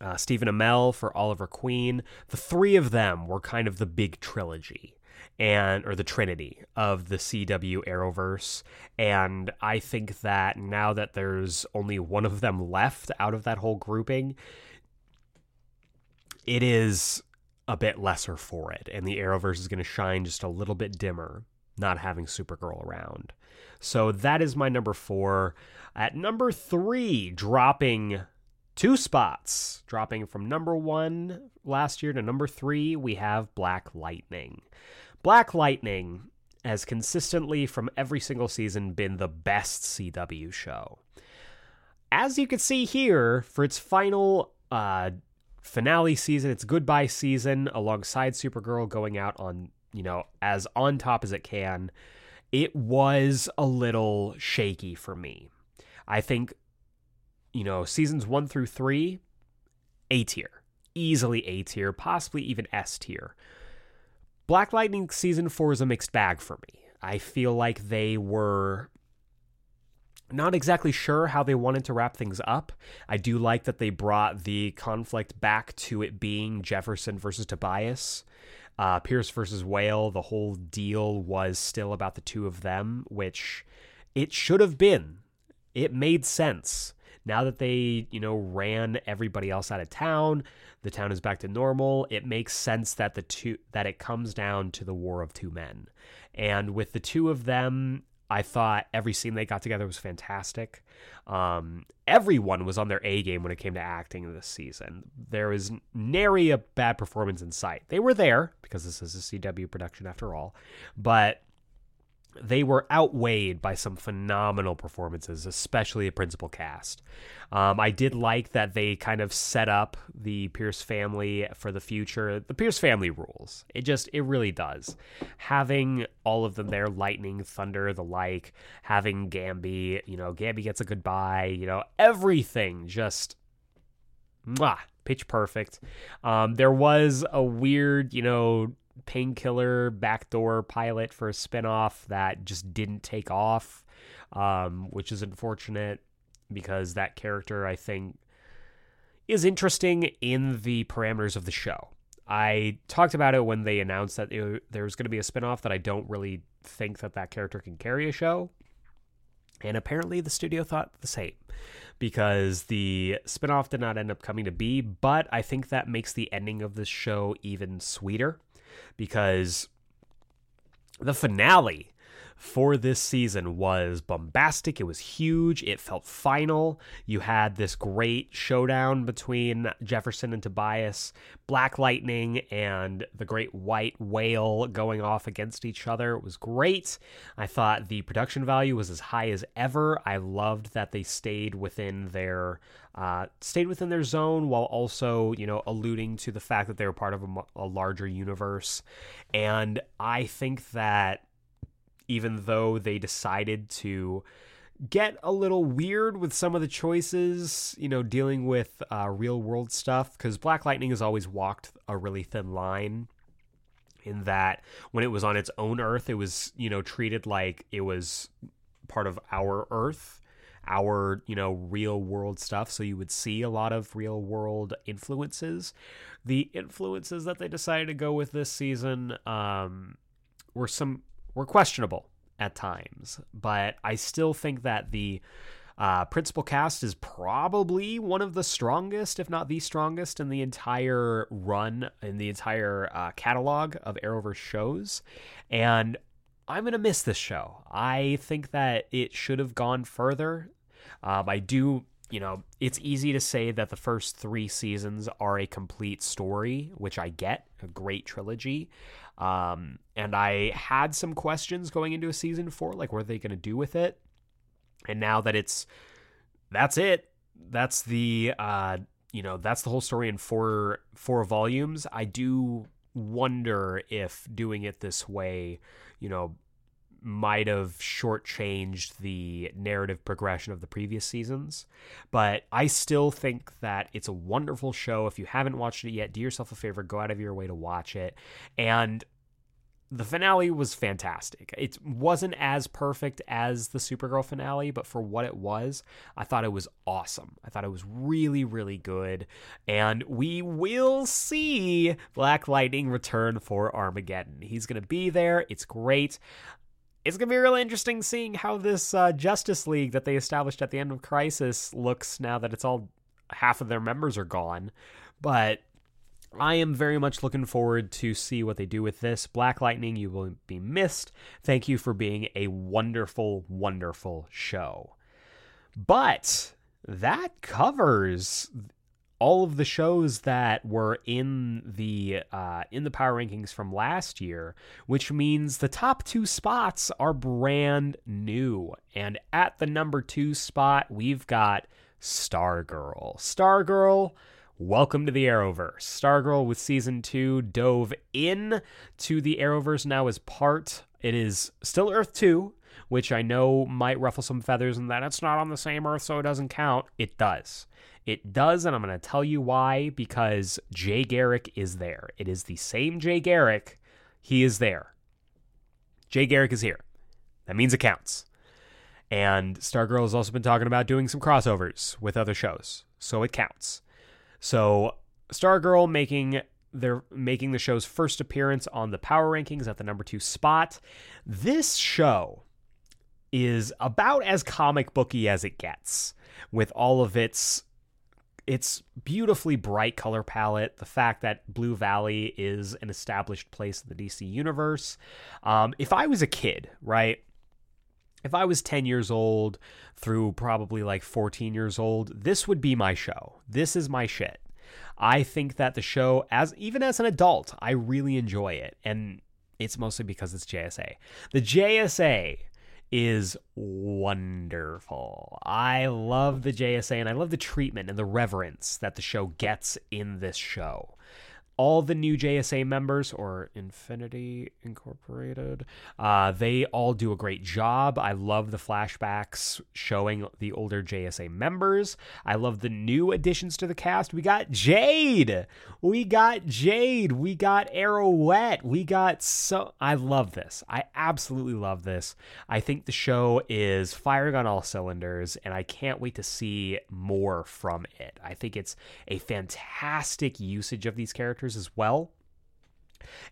uh, Stephen Amell for Oliver Queen, the three of them were kind of the big trilogy and or the trinity of the CW Arrowverse and I think that now that there's only one of them left out of that whole grouping it is a bit lesser for it, and the Arrowverse is going to shine just a little bit dimmer, not having Supergirl around. So that is my number four. At number three, dropping two spots, dropping from number one last year to number three, we have Black Lightning. Black Lightning has consistently, from every single season, been the best CW show. As you can see here, for its final uh, finale season, its goodbye season, alongside Supergirl going out on, you know, as on top as it can, it was a little shaky for me. I think, you know, seasons one through three, A tier. Easily A tier, possibly even S tier. Black Lightning season four is a mixed bag for me. I feel like they were not exactly sure how they wanted to wrap things up. I do like that they brought the conflict back to it being Jefferson versus Tobias. Uh, Pierce versus Whale, the whole deal was still about the two of them, which it should have been. It made sense. Now that they, you know, ran everybody else out of town, the town is back to normal. It makes sense that the two that it comes down to the war of two men. And with the two of them I thought every scene they got together was fantastic. Um, everyone was on their A game when it came to acting this season. There was nary a bad performance in sight. They were there because this is a CW production after all, but they were outweighed by some phenomenal performances, especially the principal cast. Um, I did like that they kind of set up the Pierce family for the future. The Pierce family rules. It just, it really does. Having all of them there, Lightning, Thunder, the like, having Gambi, you know, Gambi gets a goodbye, you know, everything just, mwah, pitch perfect. Um, there was a weird, you know, painkiller backdoor pilot for a spinoff that just didn't take off, um, which is unfortunate because that character, I think, is interesting in the parameters of the show. I talked about it when they announced that there was going to be a spinoff that I don't really think that that character can carry a show. And apparently the studio thought the same because the spinoff did not end up coming to be, but I think that makes the ending of the show even sweeter because the finale for this season was bombastic. It was huge. It felt final. You had this great showdown between Jefferson and Tobias, Black Lightning and the Great White Whale going off against each other. It was great. I thought the production value was as high as ever. I loved that they stayed within their uh, stayed within their zone while also, you know, alluding to the fact that they were part of a, a larger universe. And I think that even though they decided to get a little weird with some of the choices, you know, dealing with uh, real world stuff, because Black Lightning has always walked a really thin line in that when it was on its own Earth, it was, you know, treated like it was part of our Earth. Our, you know, real world stuff. So you would see a lot of real world influences. The influences that they decided to go with this season um, were some were questionable at times, but I still think that the uh, principal cast is probably one of the strongest, if not the strongest, in the entire run, in the entire uh, catalog of Arrowverse shows. And I'm going to miss this show. I think that it should have gone further. Um, I do, you know, it's easy to say that the first three seasons are a complete story, which I get, a great trilogy. Um, and I had some questions going into a season four, like what are they going to do with it? And now that it's that's it, that's the uh, you know that's the whole story in four four volumes. I do wonder if doing it this way, you know, might have shortchanged the narrative progression of the previous seasons. But I still think that it's a wonderful show. If you haven't watched it yet, do yourself a favor, go out of your way to watch it. And the finale was fantastic. It wasn't as perfect as the Supergirl finale, but for what it was, I thought it was awesome. I thought it was really, really good. And we will see Black Lightning return for Armageddon. He's going to be there. It's great it's gonna be really interesting seeing how this uh, Justice League that they established at the end of Crisis looks now that it's all half of their members are gone. But I am very much looking forward to see what they do with this. Black Lightning, you will be missed. Thank you for being a wonderful, wonderful show. But that covers all of the shows that were in the uh, in the power rankings from last year, which means the top two spots are brand new. And at the number two spot, we've got Stargirl. Stargirl, welcome to the Arrowverse. Stargirl with season two dove in to the Arrowverse now as part. It is still Earth two, which I know might ruffle some feathers and that it's not on the same Earth, so it doesn't count. It does. It does, and I'm going to tell you why because Jay Garrick is there. It is the same Jay Garrick. He is there. Jay Garrick is here. That means it counts. And Stargirl has also been talking about doing some crossovers with other shows, so it counts. So Stargirl making their making the show's first appearance on the power rankings at the number 2 spot. This show is about as comic booky as it gets with all of its its beautifully bright color palette, the fact that Blue Valley is an established place in the DC universe. Um, if I was a kid, right? If I was 10 years old through probably like 14 years old, this would be my show. This is my shit. I think that the show, as even as an adult, I really enjoy it. And it's mostly because it's JSA. The JSA is wonderful. I love the JSA and I love the treatment and the reverence that the show gets in this show all the new JSA members or Infinity Incorporated, uh, they all do a great job. I love the flashbacks showing the older JSA members. I love the new additions to the cast. We got Jade. We got Jade. We got Arrowette. We got so. I love this. I absolutely love this. I think the show is firing on all cylinders, and I can't wait to see more from it. I think it's a fantastic usage of these characters characters as well.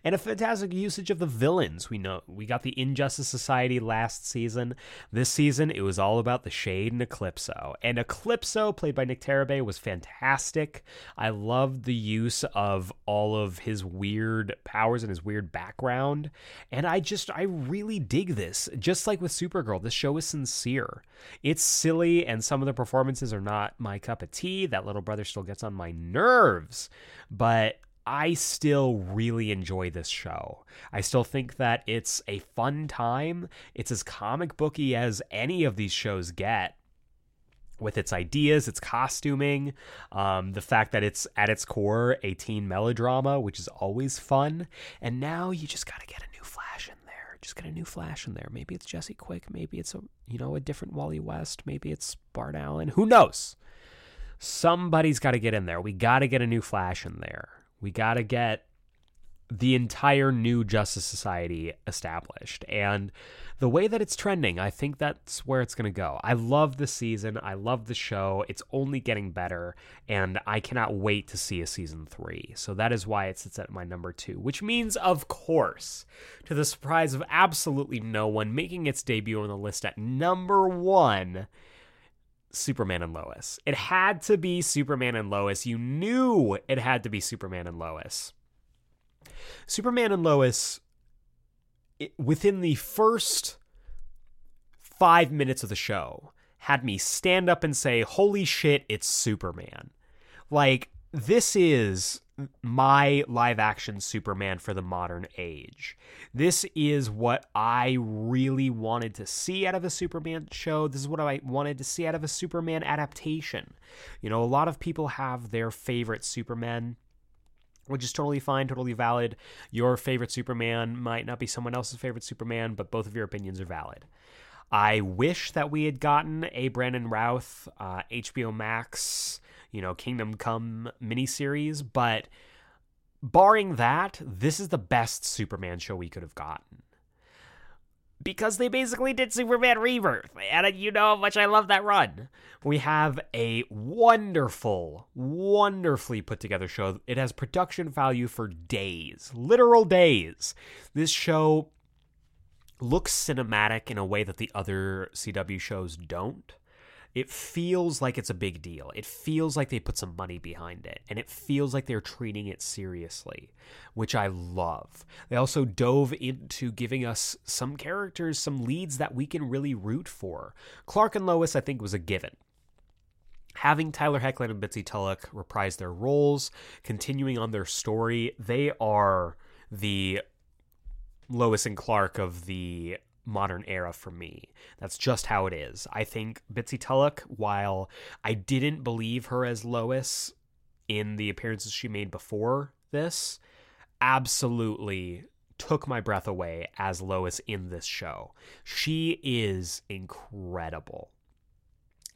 and a fantastic usage of the villains. We know we got the Injustice Society last season. This season, it was all about the Shade and Eclipso. And Eclipso, played by Nick Tarabay, was fantastic. I loved the use of all of his weird powers and his weird background. And I just, I really dig this. Just like with Supergirl, this show is sincere. It's silly, and some of the performances are not my cup of tea. That little brother still gets on my nerves. But I still really enjoy this show. I still think that it's a fun time. It's as comic booky as any of these shows get with its ideas, its costuming, um, the fact that it's at its core a teen melodrama, which is always fun. And now you just got to get a new Flash in there. Just get a new Flash in there. Maybe it's Jesse Quick. Maybe it's a you know a different Wally West. Maybe it's Bart Allen. Who knows? Somebody's got to get in there. We got to get a new Flash in there. We got to get the entire new Justice Society established. And the way that it's trending, I think that's where it's going to go. I love the season. I love the show. It's only getting better. And I cannot wait to see a season three. So that is why it sits at my number two, which means, of course, to the surprise of absolutely no one, making its debut on the list at number one Superman and Lois. It had to be Superman and Lois. You knew it had to be Superman and Lois. Superman and Lois, it, within the first five minutes of the show, had me stand up and say, Holy shit, it's Superman. Like, this is my live action Superman for the modern age. This is what I really wanted to see out of a Superman show. This is what I wanted to see out of a Superman adaptation. You know, a lot of people have their favorite Superman. Which is totally fine, totally valid. Your favorite Superman might not be someone else's favorite Superman, but both of your opinions are valid. I wish that we had gotten a Brandon Routh uh, HBO Max, you know, Kingdom Come miniseries, but barring that, this is the best Superman show we could have gotten. Because they basically did Superman Rebirth, and you know how much I love that run. We have a wonderful, wonderfully put together show. It has production value for days, literal days. This show looks cinematic in a way that the other CW shows don't it feels like it's a big deal. It feels like they put some money behind it, and it feels like they're treating it seriously, which I love. They also dove into giving us some characters, some leads that we can really root for. Clark and Lois, I think, was a given. Having Tyler Hoechlin and Bitsie Tulloch reprise their roles, continuing on their story, they are the Lois and Clark of the modern era for me. That's just how it is. I think Bitsie Tulloch, while I didn't believe her as Lois in the appearances she made before this, absolutely took my breath away as Lois in this show. She is incredible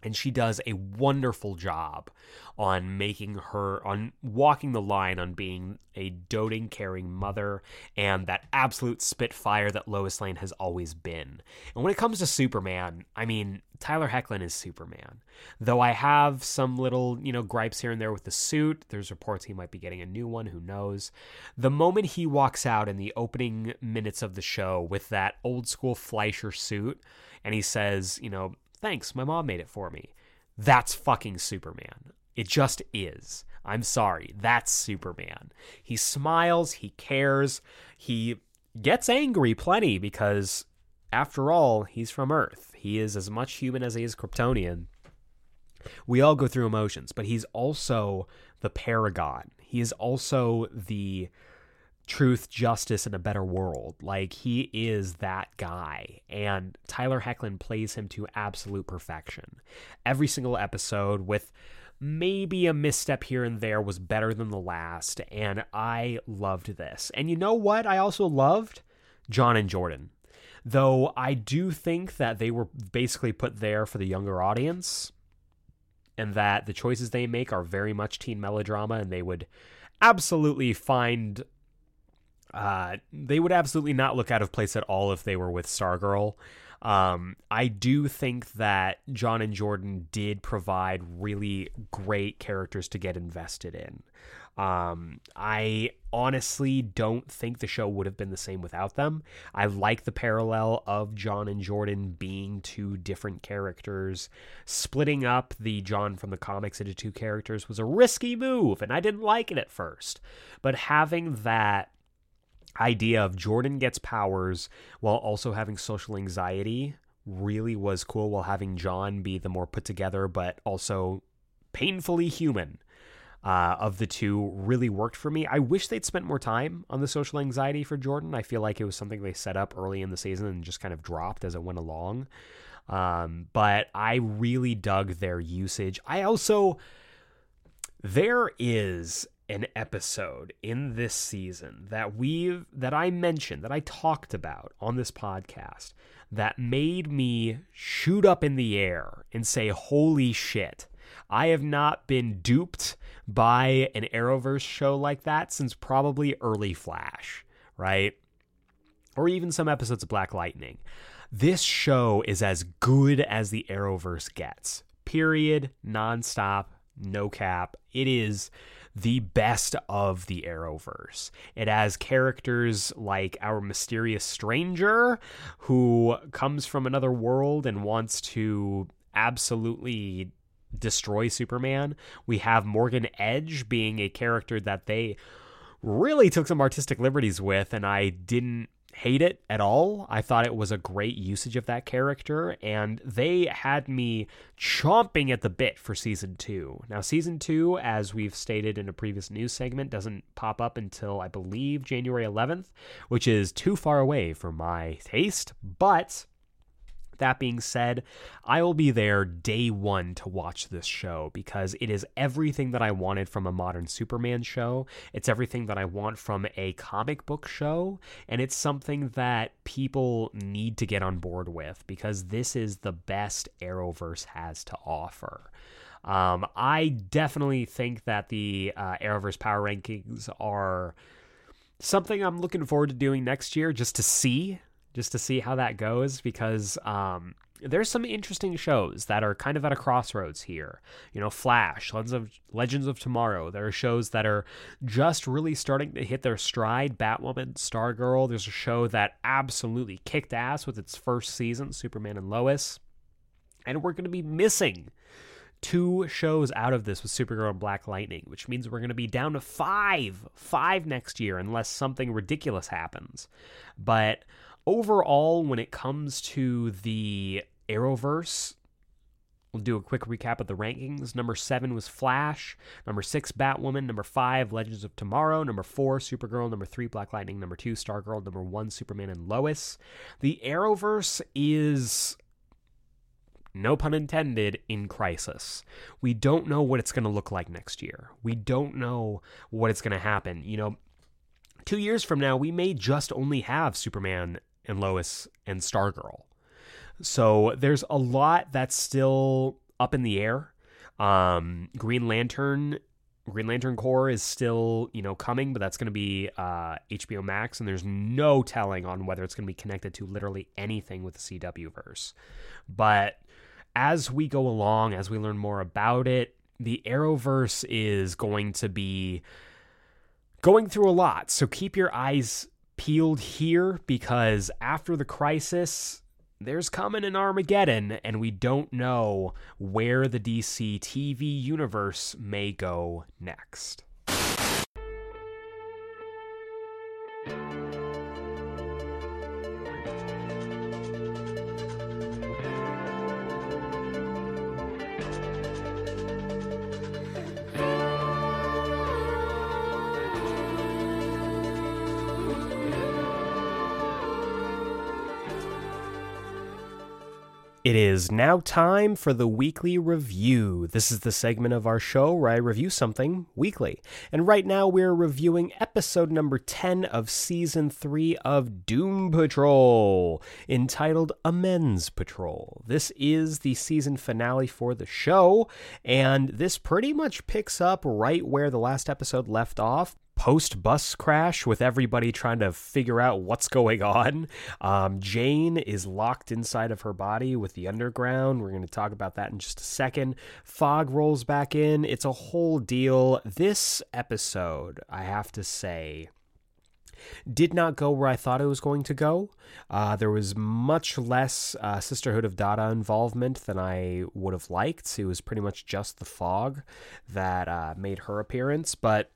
and she does a wonderful job on making her on walking the line on being a doting caring mother and that absolute spitfire that Lois Lane has always been. And when it comes to Superman, I mean, Tyler Hoechlin is Superman. Though I have some little, you know, gripes here and there with the suit. There's reports he might be getting a new one, who knows. The moment he walks out in the opening minutes of the show with that old school Fleischer suit and he says, you know, Thanks, my mom made it for me. That's fucking Superman. It just is. I'm sorry. That's Superman. He smiles, he cares, he gets angry plenty because, after all, he's from Earth. He is as much human as he is Kryptonian. We all go through emotions, but he's also the paragon. He is also the truth, justice, and a better world. Like he is that guy. And Tyler Hoechlin plays him to absolute perfection. Every single episode with maybe a misstep here and there was better than the last. And I loved this. And you know what? I also loved John and Jordan. Though I do think that they were basically put there for the younger audience and that the choices they make are very much teen melodrama and they would absolutely find uh, they would absolutely not look out of place at all if they were with Stargirl. Um, I do think that John and Jordan did provide really great characters to get invested in. Um, I honestly don't think the show would have been the same without them. I like the parallel of John and Jordan being two different characters. Splitting up the John from the comics into two characters was a risky move, and I didn't like it at first. But having that idea of Jordan gets powers while also having social anxiety really was cool while having John be the more put together but also painfully human uh, of the two really worked for me. I wish they'd spent more time on the social anxiety for Jordan. I feel like it was something they set up early in the season and just kind of dropped as it went along. Um, but I really dug their usage. I also, there is an episode in this season that we've that I mentioned that I talked about on this podcast that made me shoot up in the air and say holy shit I have not been duped by an Arrowverse show like that since probably early Flash, right? Or even some episodes of Black Lightning. This show is as good as the Arrowverse gets. Period. Nonstop. No cap. It is the best of the Arrowverse. It has characters like our mysterious stranger who comes from another world and wants to absolutely destroy Superman. We have Morgan Edge being a character that they really took some artistic liberties with, and I didn't hate it at all. I thought it was a great usage of that character, and they had me chomping at the bit for season two. Now, season two, as we've stated in a previous news segment, doesn't pop up until I believe January 11th, which is too far away for my taste, but that being said, I will be there day one to watch this show because it is everything that I wanted from a modern Superman show. It's everything that I want from a comic book show. And it's something that people need to get on board with because this is the best Arrowverse has to offer. Um, I definitely think that the uh, Arrowverse Power Rankings are something I'm looking forward to doing next year just to see just to see how that goes because um, there's some interesting shows that are kind of at a crossroads here. You know, Flash, Legends of Legends of Tomorrow. There are shows that are just really starting to hit their stride. Batwoman, Stargirl. There's a show that absolutely kicked ass with its first season, Superman and Lois. And we're going to be missing two shows out of this with Supergirl and Black Lightning, which means we're going to be down to five, five next year unless something ridiculous happens. But overall, when it comes to the Arrowverse, we'll do a quick recap of the rankings. Number seven was Flash. Number six, Batwoman. Number five, Legends of Tomorrow. Number four, Supergirl. Number three, Black Lightning. Number two, Stargirl. Number one, Superman and Lois. The Arrowverse is no pun intended, in crisis. We don't know what it's going to look like next year. We don't know what it's going to happen. You know, two years from now, we may just only have Superman and Lois and Stargirl. So there's a lot that's still up in the air. Um, Green Lantern, Green Lantern Corps is still you know coming, but that's going to be uh, HBO Max, and there's no telling on whether it's going to be connected to literally anything with the CW verse. But as we go along, as we learn more about it, the Arrowverse is going to be going through a lot. So keep your eyes peeled here because after the crisis, there's coming an Armageddon, and we don't know where the DC TV universe may go next. It is now time for the weekly review. This is the segment of our show where I review something weekly. And right now we're reviewing episode number 10 of season 3 of Doom Patrol, entitled Amends Patrol. This is the season finale for the show, and this pretty much picks up right where the last episode left off post bus crash with everybody trying to figure out what's going on. Um, Jane is locked inside of her body with the underground. We're going to talk about that in just a second. Fog rolls back in. It's a whole deal. This episode, I have to say, did not go where I thought it was going to go. Uh, there was much less uh, Sisterhood of Dada involvement than I would have liked. It was pretty much just the fog that uh, made her appearance, but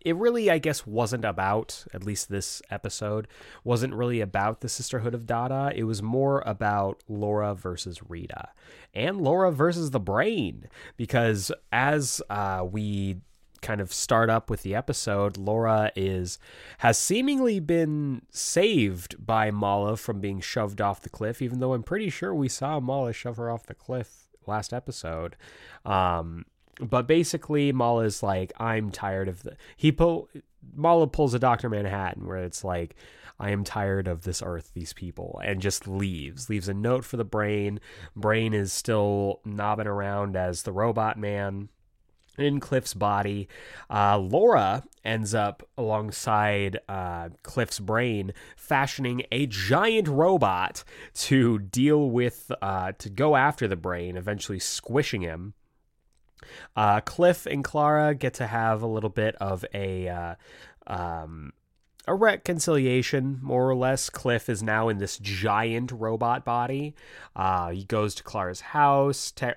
it really, I guess, wasn't about, at least this episode, wasn't really about the Sisterhood of Dada. It was more about Laura versus Rita and Laura versus the brain. Because as uh, we kind of start up with the episode, Laura is has seemingly been saved by Mala from being shoved off the cliff, even though I'm pretty sure we saw Mala shove her off the cliff last episode. Um, but basically, Mala's like, I'm tired of the. He pull Mala pulls a Doctor Manhattan where it's like, I am tired of this Earth, these people, and just leaves. Leaves a note for the brain. Brain is still knobbing around as the robot man in Cliff's body. Uh, Laura ends up alongside uh, Cliff's brain, fashioning a giant robot to deal with, uh, to go after the brain, eventually squishing him. Uh, Cliff and Clara get to have a little bit of a uh, um, a reconciliation, more or less. Cliff is now in this giant robot body. Uh, he goes to Clara's house, te-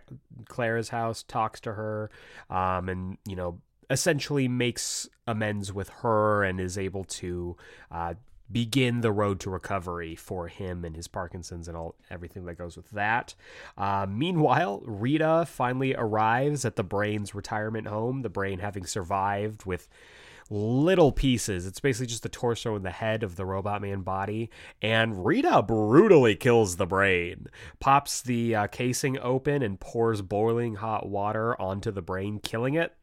Clara's house, talks to her, um, and you know, essentially makes amends with her and is able to uh, begin the road to recovery for him and his Parkinson's and all everything that goes with that. Uh, meanwhile, Rita finally arrives at the Brain's retirement home. The Brain having survived with little pieces. It's basically just the torso and the head of the robot man body. And Rita brutally kills the brain, pops the uh, casing open, and pours boiling hot water onto the brain, killing it.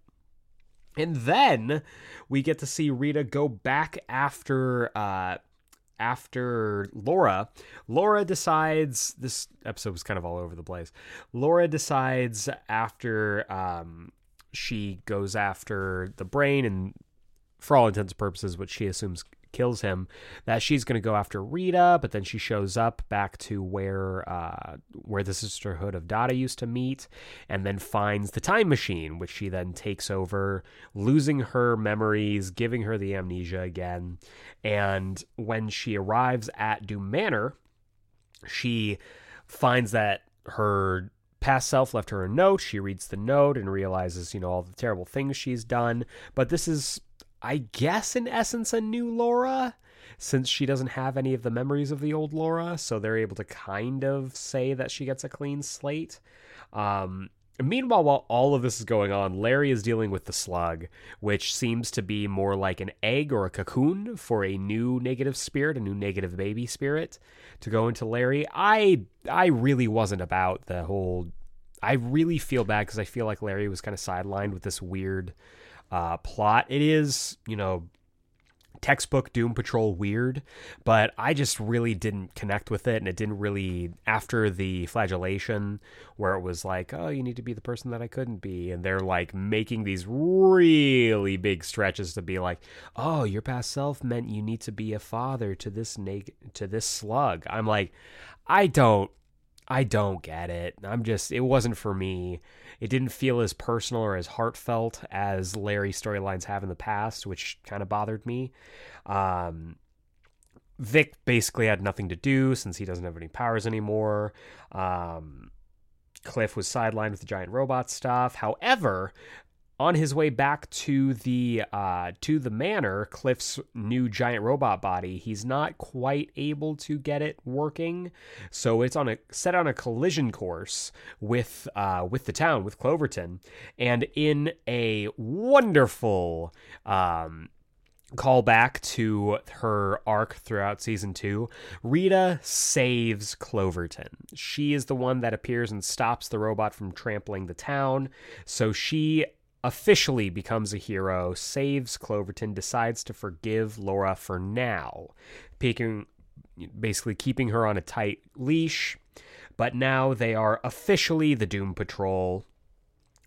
And then we get to see Rita go back after uh, after Laura. Laura decides this episode was kind of all over the place. Laura decides after um, she goes after the brain and for all intents and purposes, what she assumes kills him, that she's going to go after Rita, but then she shows up back to where uh, where the Sisterhood of Dada used to meet, and then finds the time machine, which she then takes over, losing her memories, giving her the amnesia again. And when she arrives at Doom Manor, she finds that her past self left her a note. She reads the note and realizes, you know, all the terrible things she's done. But this is I guess in essence a new Laura since she doesn't have any of the memories of the old Laura, so they're able to kind of say that she gets a clean slate. Um, meanwhile, while all of this is going on, Larry is dealing with the slug, which seems to be more like an egg or a cocoon for a new negative spirit, a new negative baby spirit to go into Larry. I I really wasn't about the whole. I really feel bad because I feel like Larry was kind of sidelined with this weird uh, plot. It is, you know, textbook Doom Patrol weird, but I just really didn't connect with it. And it didn't really, after the flagellation, where it was like, oh, you need to be the person that I couldn't be. And they're like making these really big stretches to be like, oh, your past self meant you need to be a father to this neg- to this slug. I'm like, I don't. I don't get it. I'm just, it wasn't for me. It didn't feel as personal or as heartfelt as Larry storylines have in the past, which kind of bothered me. Um, Vic basically had nothing to do since he doesn't have any powers anymore. Um, Cliff was sidelined with the giant robot stuff. However, on his way back to the uh, to the manor, Cliff's new giant robot body, he's not quite able to get it working, so it's on a set on a collision course with uh, with the town with Cloverton, and in a wonderful um, call back to her arc throughout season two, Rita saves Cloverton. She is the one that appears and stops the robot from trampling the town. So she officially becomes a hero, saves Cloverton, decides to forgive Laura for now, basically keeping her on a tight leash. But now they are officially the Doom Patrol.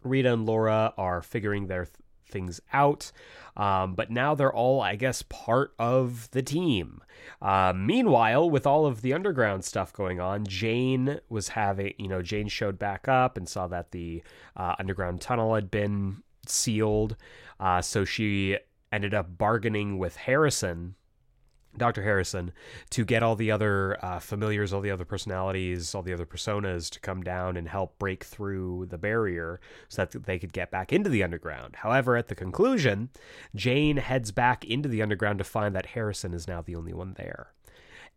Rita and Laura are figuring their things out. Um, but now they're all, I guess, part of the team. Uh, meanwhile, with all of the underground stuff going on, Jane was having, you know, Jane showed back up and saw that the uh, underground tunnel had been sealed. Uh, so she ended up bargaining with Harrison, Dr. Harrison, to get all the other uh, familiars, all the other personalities, all the other personas to come down and help break through the barrier so that they could get back into the underground. However, at the conclusion, Jane heads back into the underground to find that Harrison is now the only one there.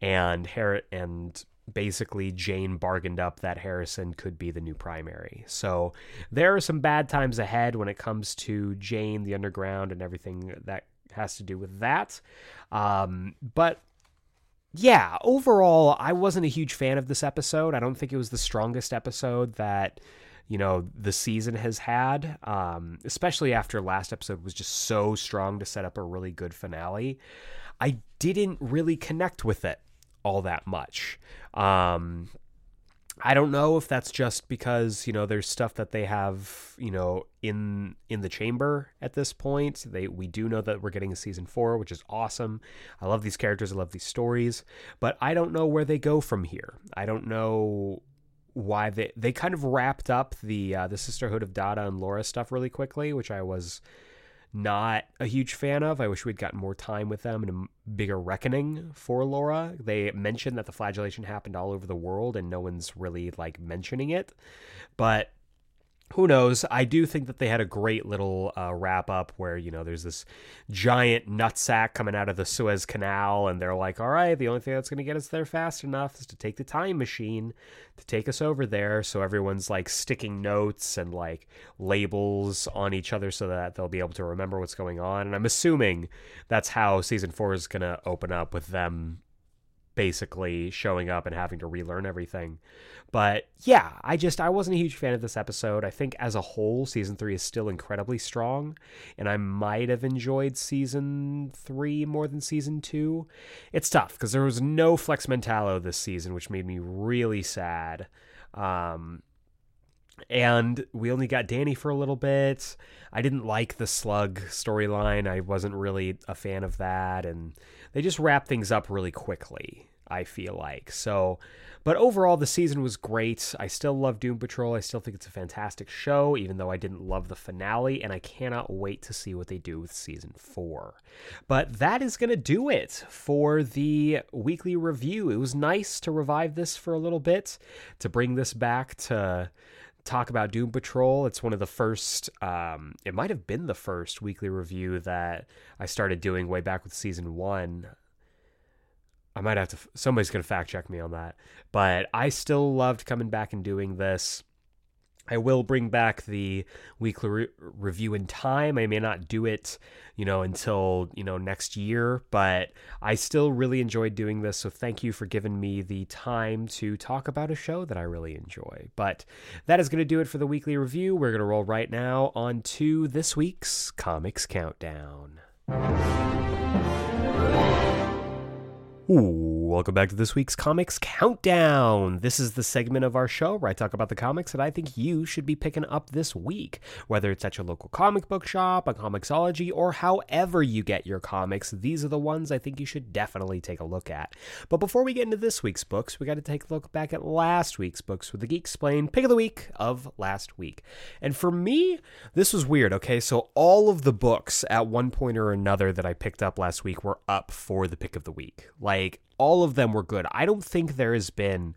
And Har- and basically Jane bargained up that Harrison could be the new primary. So there are some bad times ahead when it comes to Jane, the underground, and everything that has to do with that. Um, but yeah, overall, I wasn't a huge fan of this episode. I don't think it was the strongest episode that you know the season has had um, especially after last episode was just so strong to set up a really good finale i didn't really connect with it all that much. Um, I don't know if that's just because you know there's stuff that they have you know in in the chamber at this point. They we do know that we're getting a season four, which is awesome. I love these characters. I love these stories, but I don't know where they go from here. I don't know why they they kind of wrapped up the uh, the Sisterhood of Dada and Laura stuff really quickly, which I was not a huge fan of. I wish we'd gotten more time with them and a bigger reckoning for Laura. They mentioned that the flagellation happened all over the world and no one's really like mentioning it. But who knows? I do think that they had a great little uh, wrap up where you know there's this giant nutsack coming out of the Suez Canal, and they're like, "All right, the only thing that's going to get us there fast enough is to take the time machine to take us over there." So everyone's like sticking notes and like labels on each other so that they'll be able to remember what's going on. And I'm assuming that's how season four is going to open up with them basically showing up and having to relearn everything. But yeah, I just I wasn't a huge fan of this episode. I think as a whole, season three is still incredibly strong, and I might have enjoyed season three more than season two. It's tough because there was no Flex Mentallo this season, which made me really sad. Um, and we only got Danny for a little bit. I didn't like the slug storyline. I wasn't really a fan of that, and they just wrap things up really quickly. I feel like so. But overall, the season was great. I still love Doom Patrol. I still think it's a fantastic show, even though I didn't love the finale, and I cannot wait to see what they do with season four. But that is going to do it for the weekly review. It was nice to revive this for a little bit, to bring this back to talk about Doom Patrol. It's one of the first, um, it might have been the first weekly review that I started doing way back with season one. I might have to, somebody's going to fact check me on that. But I still loved coming back and doing this. I will bring back the weekly re- review in time. I may not do it, you know, until, you know, next year, but I still really enjoyed doing this. So thank you for giving me the time to talk about a show that I really enjoy. But that is going to do it for the weekly review. We're going to roll right now on to this week's Comics Countdown. Welcome back to this week's Comics Countdown. This is the segment of our show where I talk about the comics that I think you should be picking up this week, whether it's at your local comic book shop, a Comixology, or however you get your comics. These are the ones I think you should definitely take a look at. But before we get into this week's books, we got to take a look back at last week's books with the Geeksplain pick of the week of last week. And for me, this was weird, okay? So all of the books at one point or another that I picked up last week were up for the pick of the week. Like all of them were good. I don't think there has been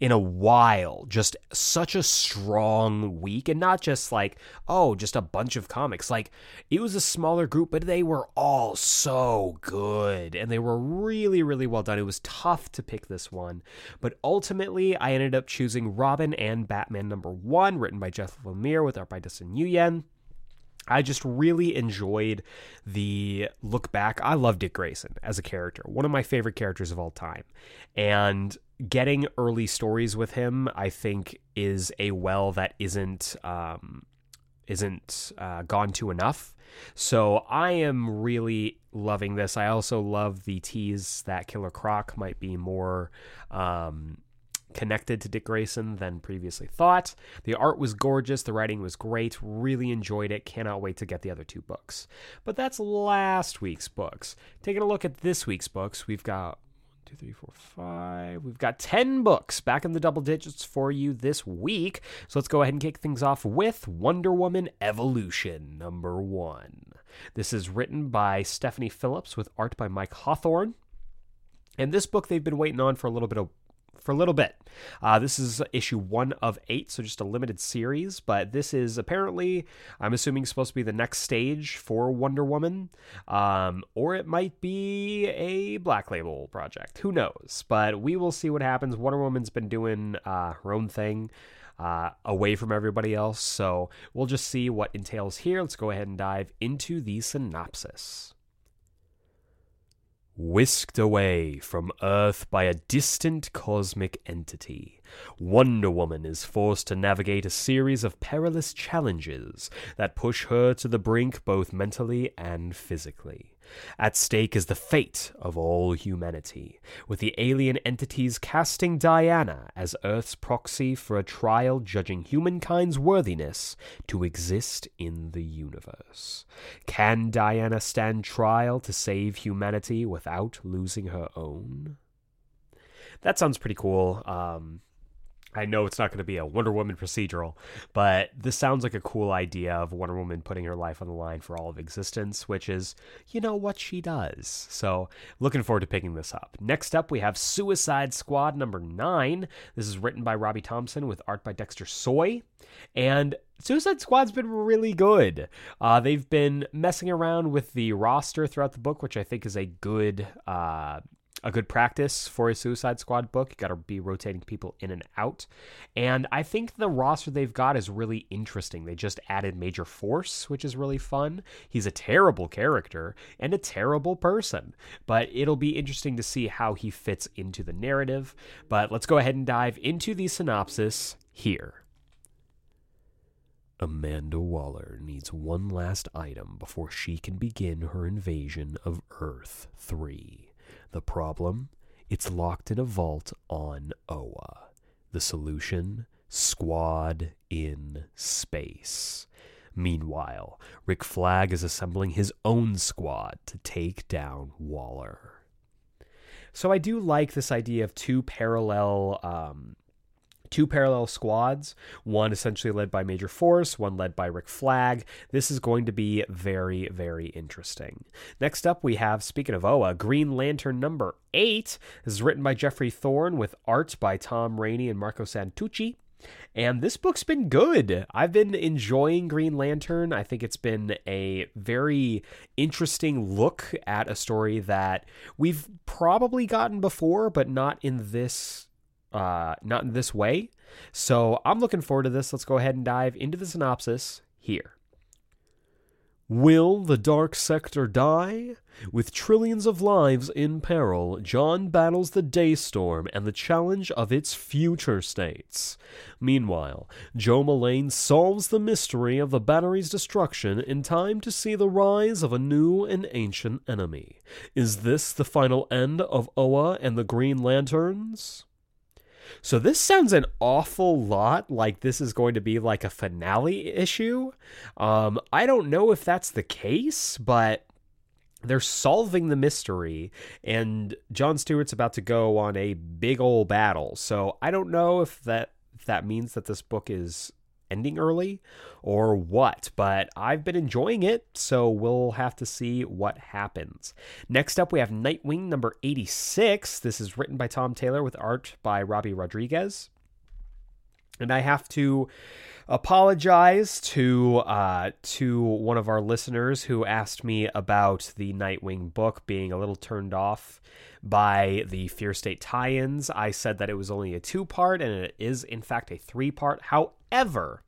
in a while just such a strong week. And not just like oh just a bunch of comics. Like it was a smaller group but they were all so good. And they were really really well done. It was tough to pick this one. But ultimately i ended up choosing robin and batman number one written by jeff lemire with art by dustin nguyen I just really enjoyed the look back. I love Dick Grayson as a character, one of my favorite characters of all time. And getting early stories with him, I think, is a well that isn't um, isn't uh, gone to enough. So I am really loving this. I also love the tease that Killer Croc might be more um, connected to Dick Grayson than previously thought. The art was gorgeous, the writing was great, really enjoyed it, cannot wait to get the other two books. But that's last week's books. Taking a look at this week's books, we've got two, three, four, five. We've got 10 books back in the double digits for you this week. So let's go ahead and kick things off with Wonder Woman Evolution, number one. This is written by Stephanie Phillips with art by Mike Hawthorne. And this book they've been waiting on for a little bit of for a little bit. Uh, this is issue one of eight, so just a limited series, but this is apparently, I'm assuming, supposed to be the next stage for Wonder Woman, um, or it might be a Black Label project. Who knows? But we will see what happens. Wonder Woman's been doing uh, her own thing. Uh, away from everybody else. So we'll just see what entails here. Let's go ahead and dive into the synopsis. Whisked away from Earth by a distant cosmic entity, Wonder Woman is forced to navigate a series of perilous challenges that push her to the brink both mentally and physically. At stake is the fate of all humanity, with the alien entities casting Diana as Earth's proxy for a trial judging humankind's worthiness to exist in the universe. Can Diana stand trial to save humanity without losing her own? That sounds pretty cool. Um, I know it's not going to be a Wonder Woman procedural, but this sounds like a cool idea of Wonder Woman putting her life on the line for all of existence, which is, you know, what she does. So, looking forward to picking this up. Next up, we have Suicide Squad number nine. This is written by Robbie Thompson with art by Dexter Soy. And Suicide Squad's been really good. Uh, they've been messing around with the roster throughout the book, which I think is a good. Uh, a good practice for a Suicide Squad book. You got to be rotating people in and out. And I think the roster they've got is really interesting. They just added Major Force, which is really fun. He's a terrible character and a terrible person, but it'll be interesting to see how he fits into the narrative. But let's go ahead and dive into the synopsis here. Amanda Waller needs one last item before she can begin her invasion of Earth 3. The problem? It's locked in a vault on Oa. The solution? Squad in space. Meanwhile, Rick Flag is assembling his own squad to take down Waller. So I do like this idea of two parallel um, two parallel squads, one essentially led by Major Force, one led by Rick Flag. This is going to be very, very interesting. Next up, we have, speaking of Oa, Green Lantern number eight. This is written by Geoffrey Thorne with art by Tom Rainey and Marco Santucci. And this book's been good. I've been enjoying Green Lantern. I think it's been a very interesting look at a story that we've probably gotten before, but not in this uh, not in this way. So I'm looking forward to this. Let's go ahead and dive into the synopsis here. Will the Dark Sector die? With trillions of lives in peril, John battles the Daystorm and the challenge of its future states. Meanwhile, Jo Mullein solves the mystery of the battery's destruction in time to see the rise of a new and ancient enemy. Is this the final end of Oa and the Green Lanterns? So this sounds an awful lot like this is going to be like a finale issue. Um, I don't know if that's the case, but they're solving the mystery, and John Stewart's about to go on a big old battle. So I don't know if that if that means that this book is ending early or what, but I've been enjoying it, so we'll have to see what happens. Next up, we have Nightwing number 86. This is written by Tom Taylor with art by Robbi Rodriguez. And I have to apologize to uh, to one of our listeners who asked me about the Nightwing book being a little turned off by the Fear State tie-ins. I said that it was only a two-part, and it is in fact a three-part. However,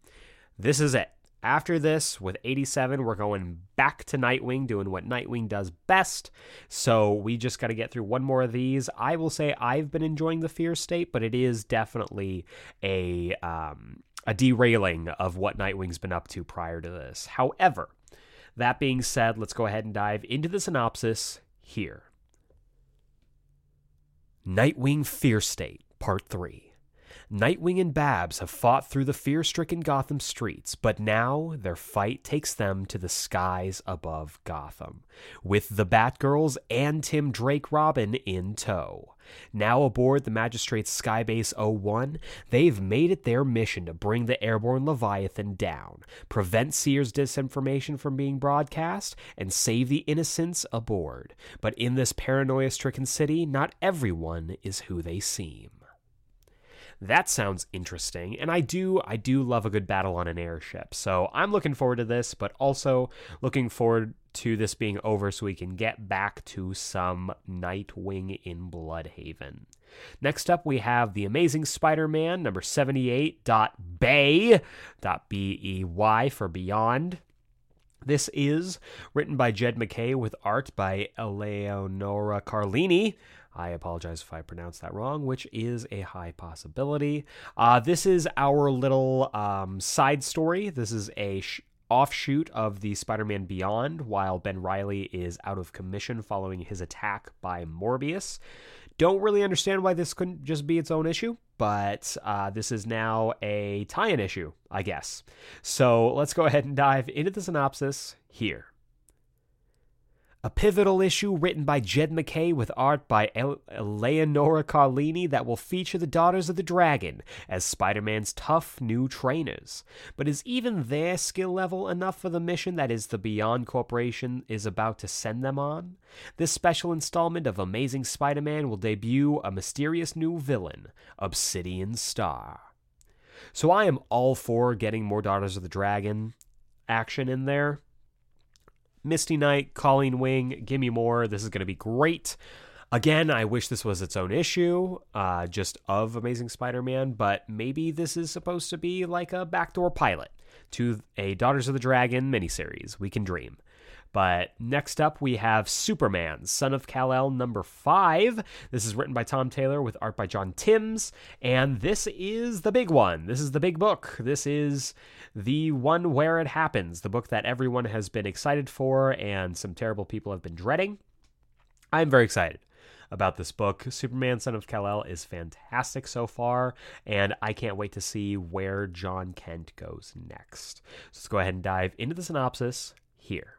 this is it. After this, with 87, we're going back to Nightwing, doing what Nightwing does best. So we just got to get through one more of these. I will say I've been enjoying the Fear State, but it is definitely a um, a derailing of what Nightwing's been up to prior to this. However, that being said, let's go ahead and dive into the synopsis here. Nightwing Fear State, Part 3. Nightwing and Babs have fought through the fear stricken Gotham streets, but now their fight takes them to the skies above Gotham, with the Batgirls and Tim Drake Robin in tow. Now aboard the Magistrate's Skybase 01, they've made it their mission to bring the airborne Leviathan down, prevent Seer's disinformation from being broadcast, and save the innocents aboard. But in this paranoia stricken city, not everyone is who they seem. That sounds interesting, and I do I do love a good battle on an airship. So I'm looking forward to this, but also looking forward to this being over so we can get back to some Nightwing in Blüdhaven. Next up, we have The Amazing Spider Man, number 78.bay, B E Y for Beyond. This is written by Jed MacKay with art by Eleonora Carlini. I apologize if I pronounced that wrong, which is a high possibility. Uh, this is our little um, side story. This is a sh- offshoot of the Spider Man Beyond while Ben Reilly is out of commission following his attack by Morbius. Don't really understand why this couldn't just be its own issue, but uh, this is now a tie in issue, I guess. So let's go ahead and dive into the synopsis here a pivotal issue written by Jed MacKay with art by Eleonora Carlini that will feature the Daughters of the Dragon as Spider Man's tough new trainers. But is even their skill level enough for the mission that is the Beyond Corporation is about to send them on? This special installment of Amazing Spider Man will debut a mysterious new villain, Obsidian Star. So I am all for getting more Daughters of the Dragon action in there Misty Knight, Colleen Wing, give me more. This is going to be great. Again, I wish this was its own issue, uh, just of Amazing Spider Man, but maybe this is supposed to be like a backdoor pilot to a Daughters of the Dragon miniseries. We can dream. But next up, we have Superman, Son of Kal-El, number five. This is written by Tom Taylor with art by John Timms. And this is the big one. This is the big book. This is the one where it happens, the book that everyone has been excited for and some terrible people have been dreading. I'm very excited about this book. Superman Son of Kal-El is fantastic so far, and I can't wait to see where Jon Kent goes next. So let's go ahead and dive into the synopsis here.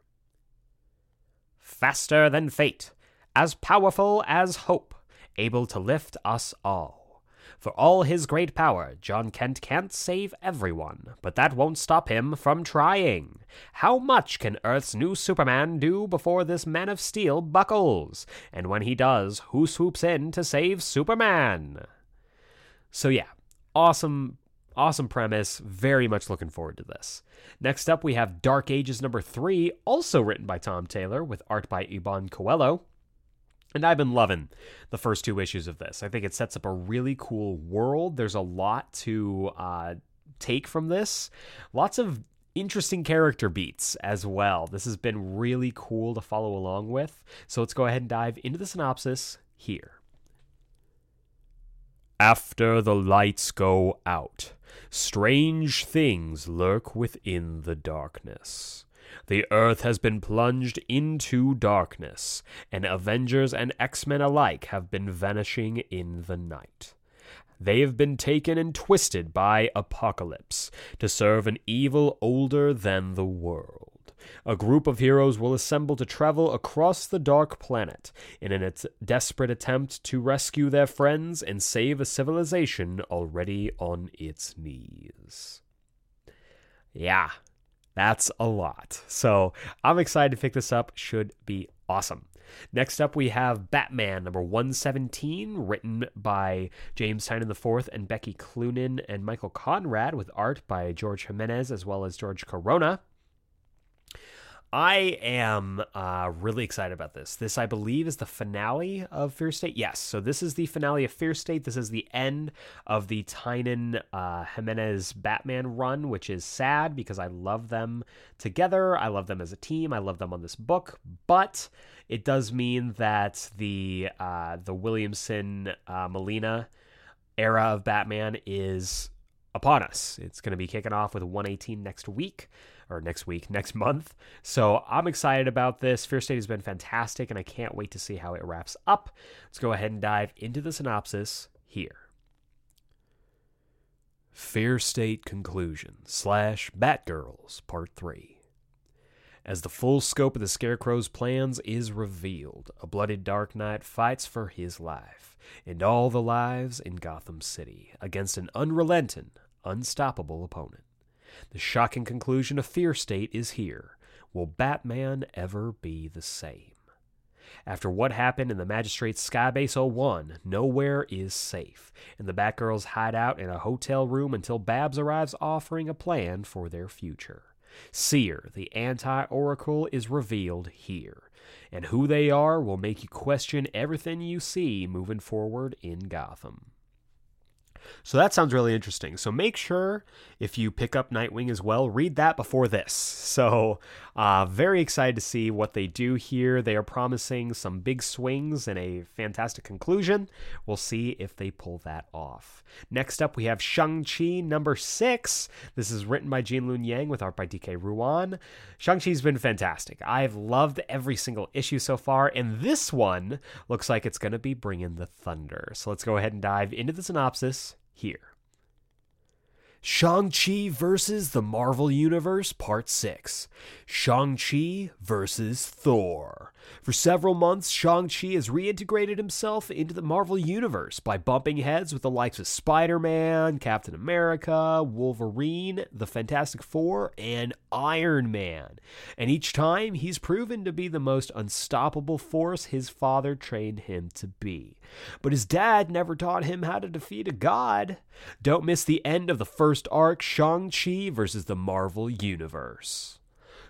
Faster than fate, as powerful as hope, able to lift us all. For all his great power, Jon Kent can't save everyone, but that won't stop him from trying. How much can Earth's new Superman do before this Man of Steel buckles? And when he does, who swoops in to save Superman? So, yeah, awesome Awesome premise. Very much looking forward to this. Next up, we have Dark Ages number three, also written by Tom Taylor with art by Iban Coello. And I've been loving the first two issues of this. I think it sets up a really cool world. There's a lot to uh, take from this. Lots of interesting character beats as well. This has been really cool to follow along with. So let's go ahead and dive into the synopsis here. After the lights go out, strange things lurk within the darkness. The Earth has been plunged into darkness, and Avengers and X Men alike have been vanishing in the night. They have been taken and twisted by Apocalypse to serve an evil older than the world. A group of heroes will assemble to travel across the dark planet in a desperate attempt to rescue their friends and save a civilization already on its knees. Yeah, that's a lot. So I'm excited to pick this up. Should be awesome. Next up, we have Batman number 117, written by James Tynion IV and Becky Cloonan and Michael Conrad, with art by George Jimenez as well as George Corona. I am uh, really excited about this. This, I believe, is the finale of Fear State. Yes, so this is the finale of Fear State. This is the end of the Tynion uh, Jimenez Batman run, which is sad because I love them together. I love them as a team. I love them on this book, but it does mean that the uh, the Williamson uh, Molina era of Batman is upon us. It's going to be kicking off with 118 next week or next week, [LAUGHS] next month. So I'm excited about this. Fear State has been fantastic, and I can't wait to see how it wraps up. Let's go ahead and dive into the synopsis here. Fear State Conclusion slash Batgirls Part 3. As the full scope of the Scarecrow's plans is revealed, a blooded Dark Knight fights for his life and all the lives in Gotham City against an unrelenting, unstoppable opponent. The shocking conclusion of Fear State is here. Will Batman ever be the same? After what happened in the Magistrate's Skybase 01, nowhere is safe, and the Batgirls hide out in a hotel room until Babs arrives offering a plan for their future. Seer, the anti Oracle, is revealed here, and who they are will make you question everything you see moving forward in Gotham. So that sounds really interesting. So make sure if you pick up Nightwing as well, read that before this. So uh, very excited to see what they do here. They are promising some big swings and a fantastic conclusion. We'll see if they pull that off. Next up, we have Shang-Chi number six. This is written by Gene Luen Yang with art by DK Ruan. Shang-Chi's been fantastic. I've loved every single issue so far, and this one looks like it's going to be bringing the thunder. So let's go ahead and dive into the synopsis here. Shang-Chi versus the Marvel Universe Part 6. Shang-Chi versus Thor. For several months, Shang-Chi has reintegrated himself into the Marvel Universe by bumping heads with the likes of Spider-Man, Captain America, Wolverine, the Fantastic Four, and Iron Man. And each time, he's proven to be the most unstoppable force his father trained him to be. But his dad never taught him how to defeat a god. Don't miss the end of the first arc, Shang-Chi versus the Marvel Universe.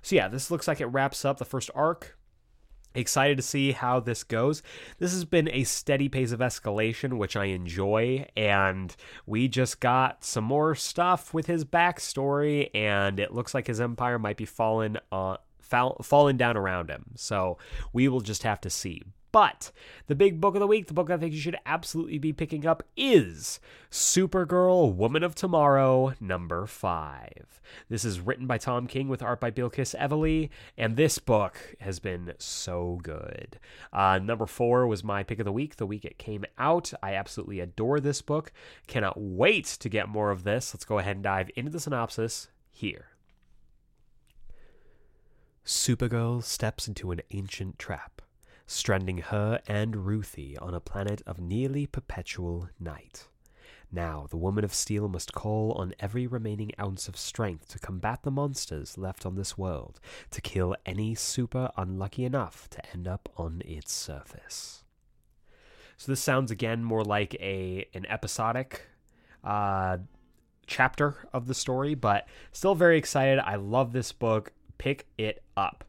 So yeah, this looks like it wraps up the first arc. Excited to see how this goes. This has been a steady pace of escalation, which I enjoy, and we just got some more stuff with his backstory, and it looks like his empire might be falling uh, fall, falling down around him. So we will just have to see. But the big book of the week, the book I think you should absolutely be picking up is Supergirl Woman of Tomorrow, number five. This is written by Tom King with art by Bilquis Evely, and this book has been so good. Uh, number four was my pick of the week, the week it came out. I absolutely adore this book. Cannot wait to get more of this. Let's go ahead and dive into the synopsis here. Supergirl steps into an ancient trap stranding her and Ruthie on a planet of nearly perpetual night. Now, the Woman of Steel must call on every remaining ounce of strength to combat the monsters left on this world, to kill any super unlucky enough to end up on its surface. So this sounds again more like a an episodic uh, chapter of the story, but still very excited. I love this book. Pick it up.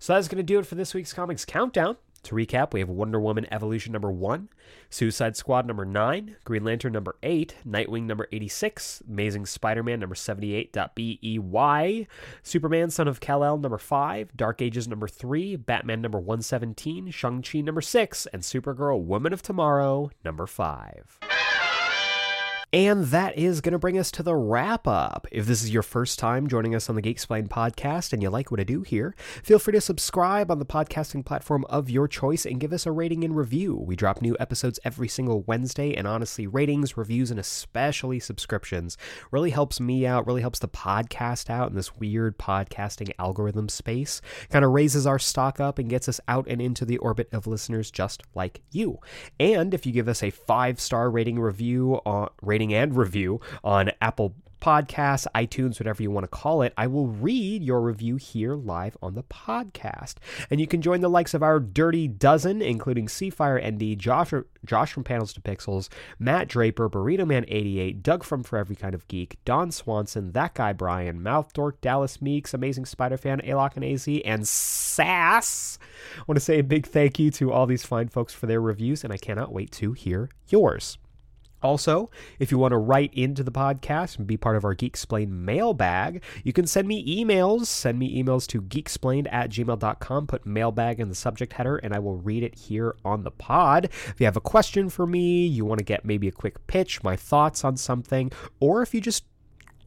So that's going to do it for this week's comics countdown. To recap, we have Wonder Woman Evolution number 1, Suicide Squad number 9, Green Lantern number 8, Nightwing number 86, Amazing Spider Man number 78.BEY, Superman Son of Kal-El number 5, Dark Ages number 3, Batman number 117, Shang-Chi number 6, and Supergirl Woman of Tomorrow number 5. And that is going to bring us to the wrap up. If this is your first time joining us on the Geeksplain podcast and you like what I do here, feel free to subscribe on the podcasting platform of your choice and give us a rating and review. We drop new episodes every single Wednesday, and honestly, ratings, reviews, and especially subscriptions really helps me out, really helps the podcast out in this weird podcasting algorithm space. Kind of raises our stock up and gets us out and into the orbit of listeners just like you. And if you give us a five star rating review on rating rating and review on Apple Podcasts, iTunes, whatever you want to call it, I will read your review here live on the podcast. And you can join the likes of our Dirty Dozen, including Seafire ND, Josh, Josh from Panels to Pixels, Matt Draper, Burrito Man 88, Doug from For Every Kind of Geek, Don Swanson, That Guy Brian, Mouth Dork, Dallas Meeks, Amazing Spider Fan, Alok and AZ, and Sass. I want to say a big thank you to all these fine folks for their reviews, and I cannot wait to hear yours. Also, if you want to write into the podcast and be part of our Geeksplain mailbag, you can send me emails. Send me emails to geeksplained at gmail.com. Put mailbag in the subject header, and I will read it here on the pod. If you have a question for me, you want to get maybe a quick pitch, my thoughts on something, or if you just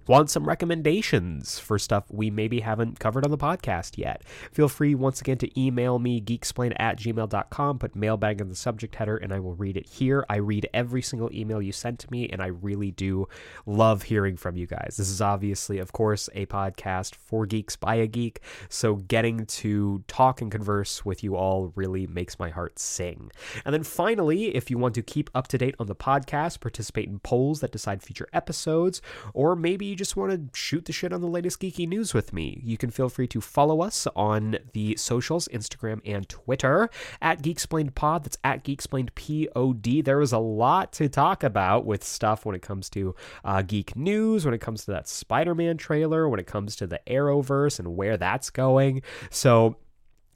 want some recommendations for stuff we maybe haven't covered on the podcast yet, feel free once again to email me, geeksplain at gmail.com, put mailbag in the subject header, and I will read it here. I read every single email you send to me, and I really do love hearing from you guys. This is obviously, of course, a podcast for geeks by a geek, so getting to talk and converse with you all really makes my heart sing. And then finally, if you want to keep up to date on the podcast, participate in polls that decide future episodes, or maybe just want to shoot the shit on the latest geeky news with me, you can feel free to follow us on the socials, Instagram and Twitter at Geeksplained Pod. That's at Geeksplained Pod. There is a lot to talk about with stuff when it comes to uh, geek news, when it comes to that Spider-Man trailer, when it comes to the Arrowverse and where that's going. So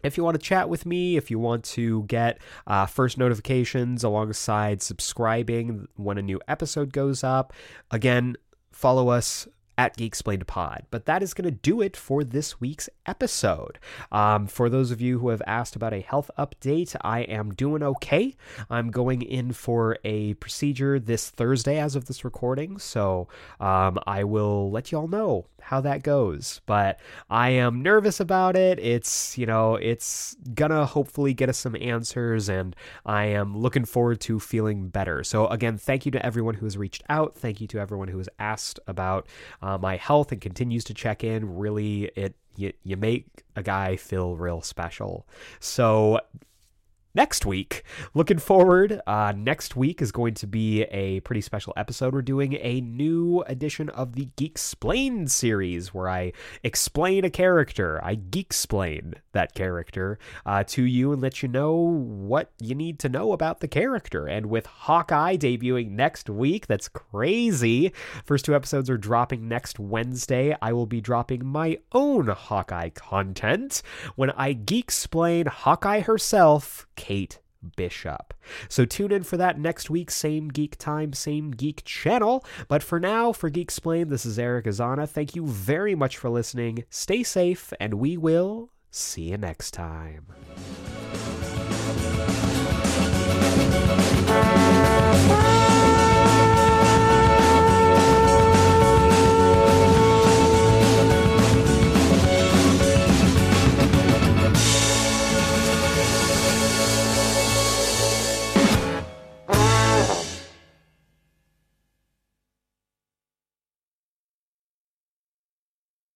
if you want to chat with me, if you want to get uh, first notifications alongside subscribing when a new episode goes up, again, follow us at Geeksplained Pod. But that is going to do it for this week's episode. Um, for those of you who have asked about a health update, I am doing okay. I'm going in for a procedure this Thursday as of this recording, so um, I will let you all know how that goes. But I am nervous about it. It's, you know, it's gonna hopefully get us some answers, and I am looking forward to feeling better. So, again, thank you to everyone who has reached out. Thank you to everyone who has asked about uh, my health and continues to check in. Really, it you, you make a guy feel real special. So next week. Looking forward. Uh, next week is going to be a pretty special episode. We're doing a new edition of the Geek Explained series where I explain a character. I geek explain that character uh, to you and let you know what you need to know about the character. And with Hawkeye debuting next week, that's crazy. First two episodes are dropping next Wednesday. I will be dropping my own Hawkeye content when I geek explain Hawkeye herself. Kate Bishop. So tune in for that next week, same geek time, same geek channel. But for now, for Geeksplain, this is Eric Azana. Thank you very much for listening. Stay safe, and we will see you next time.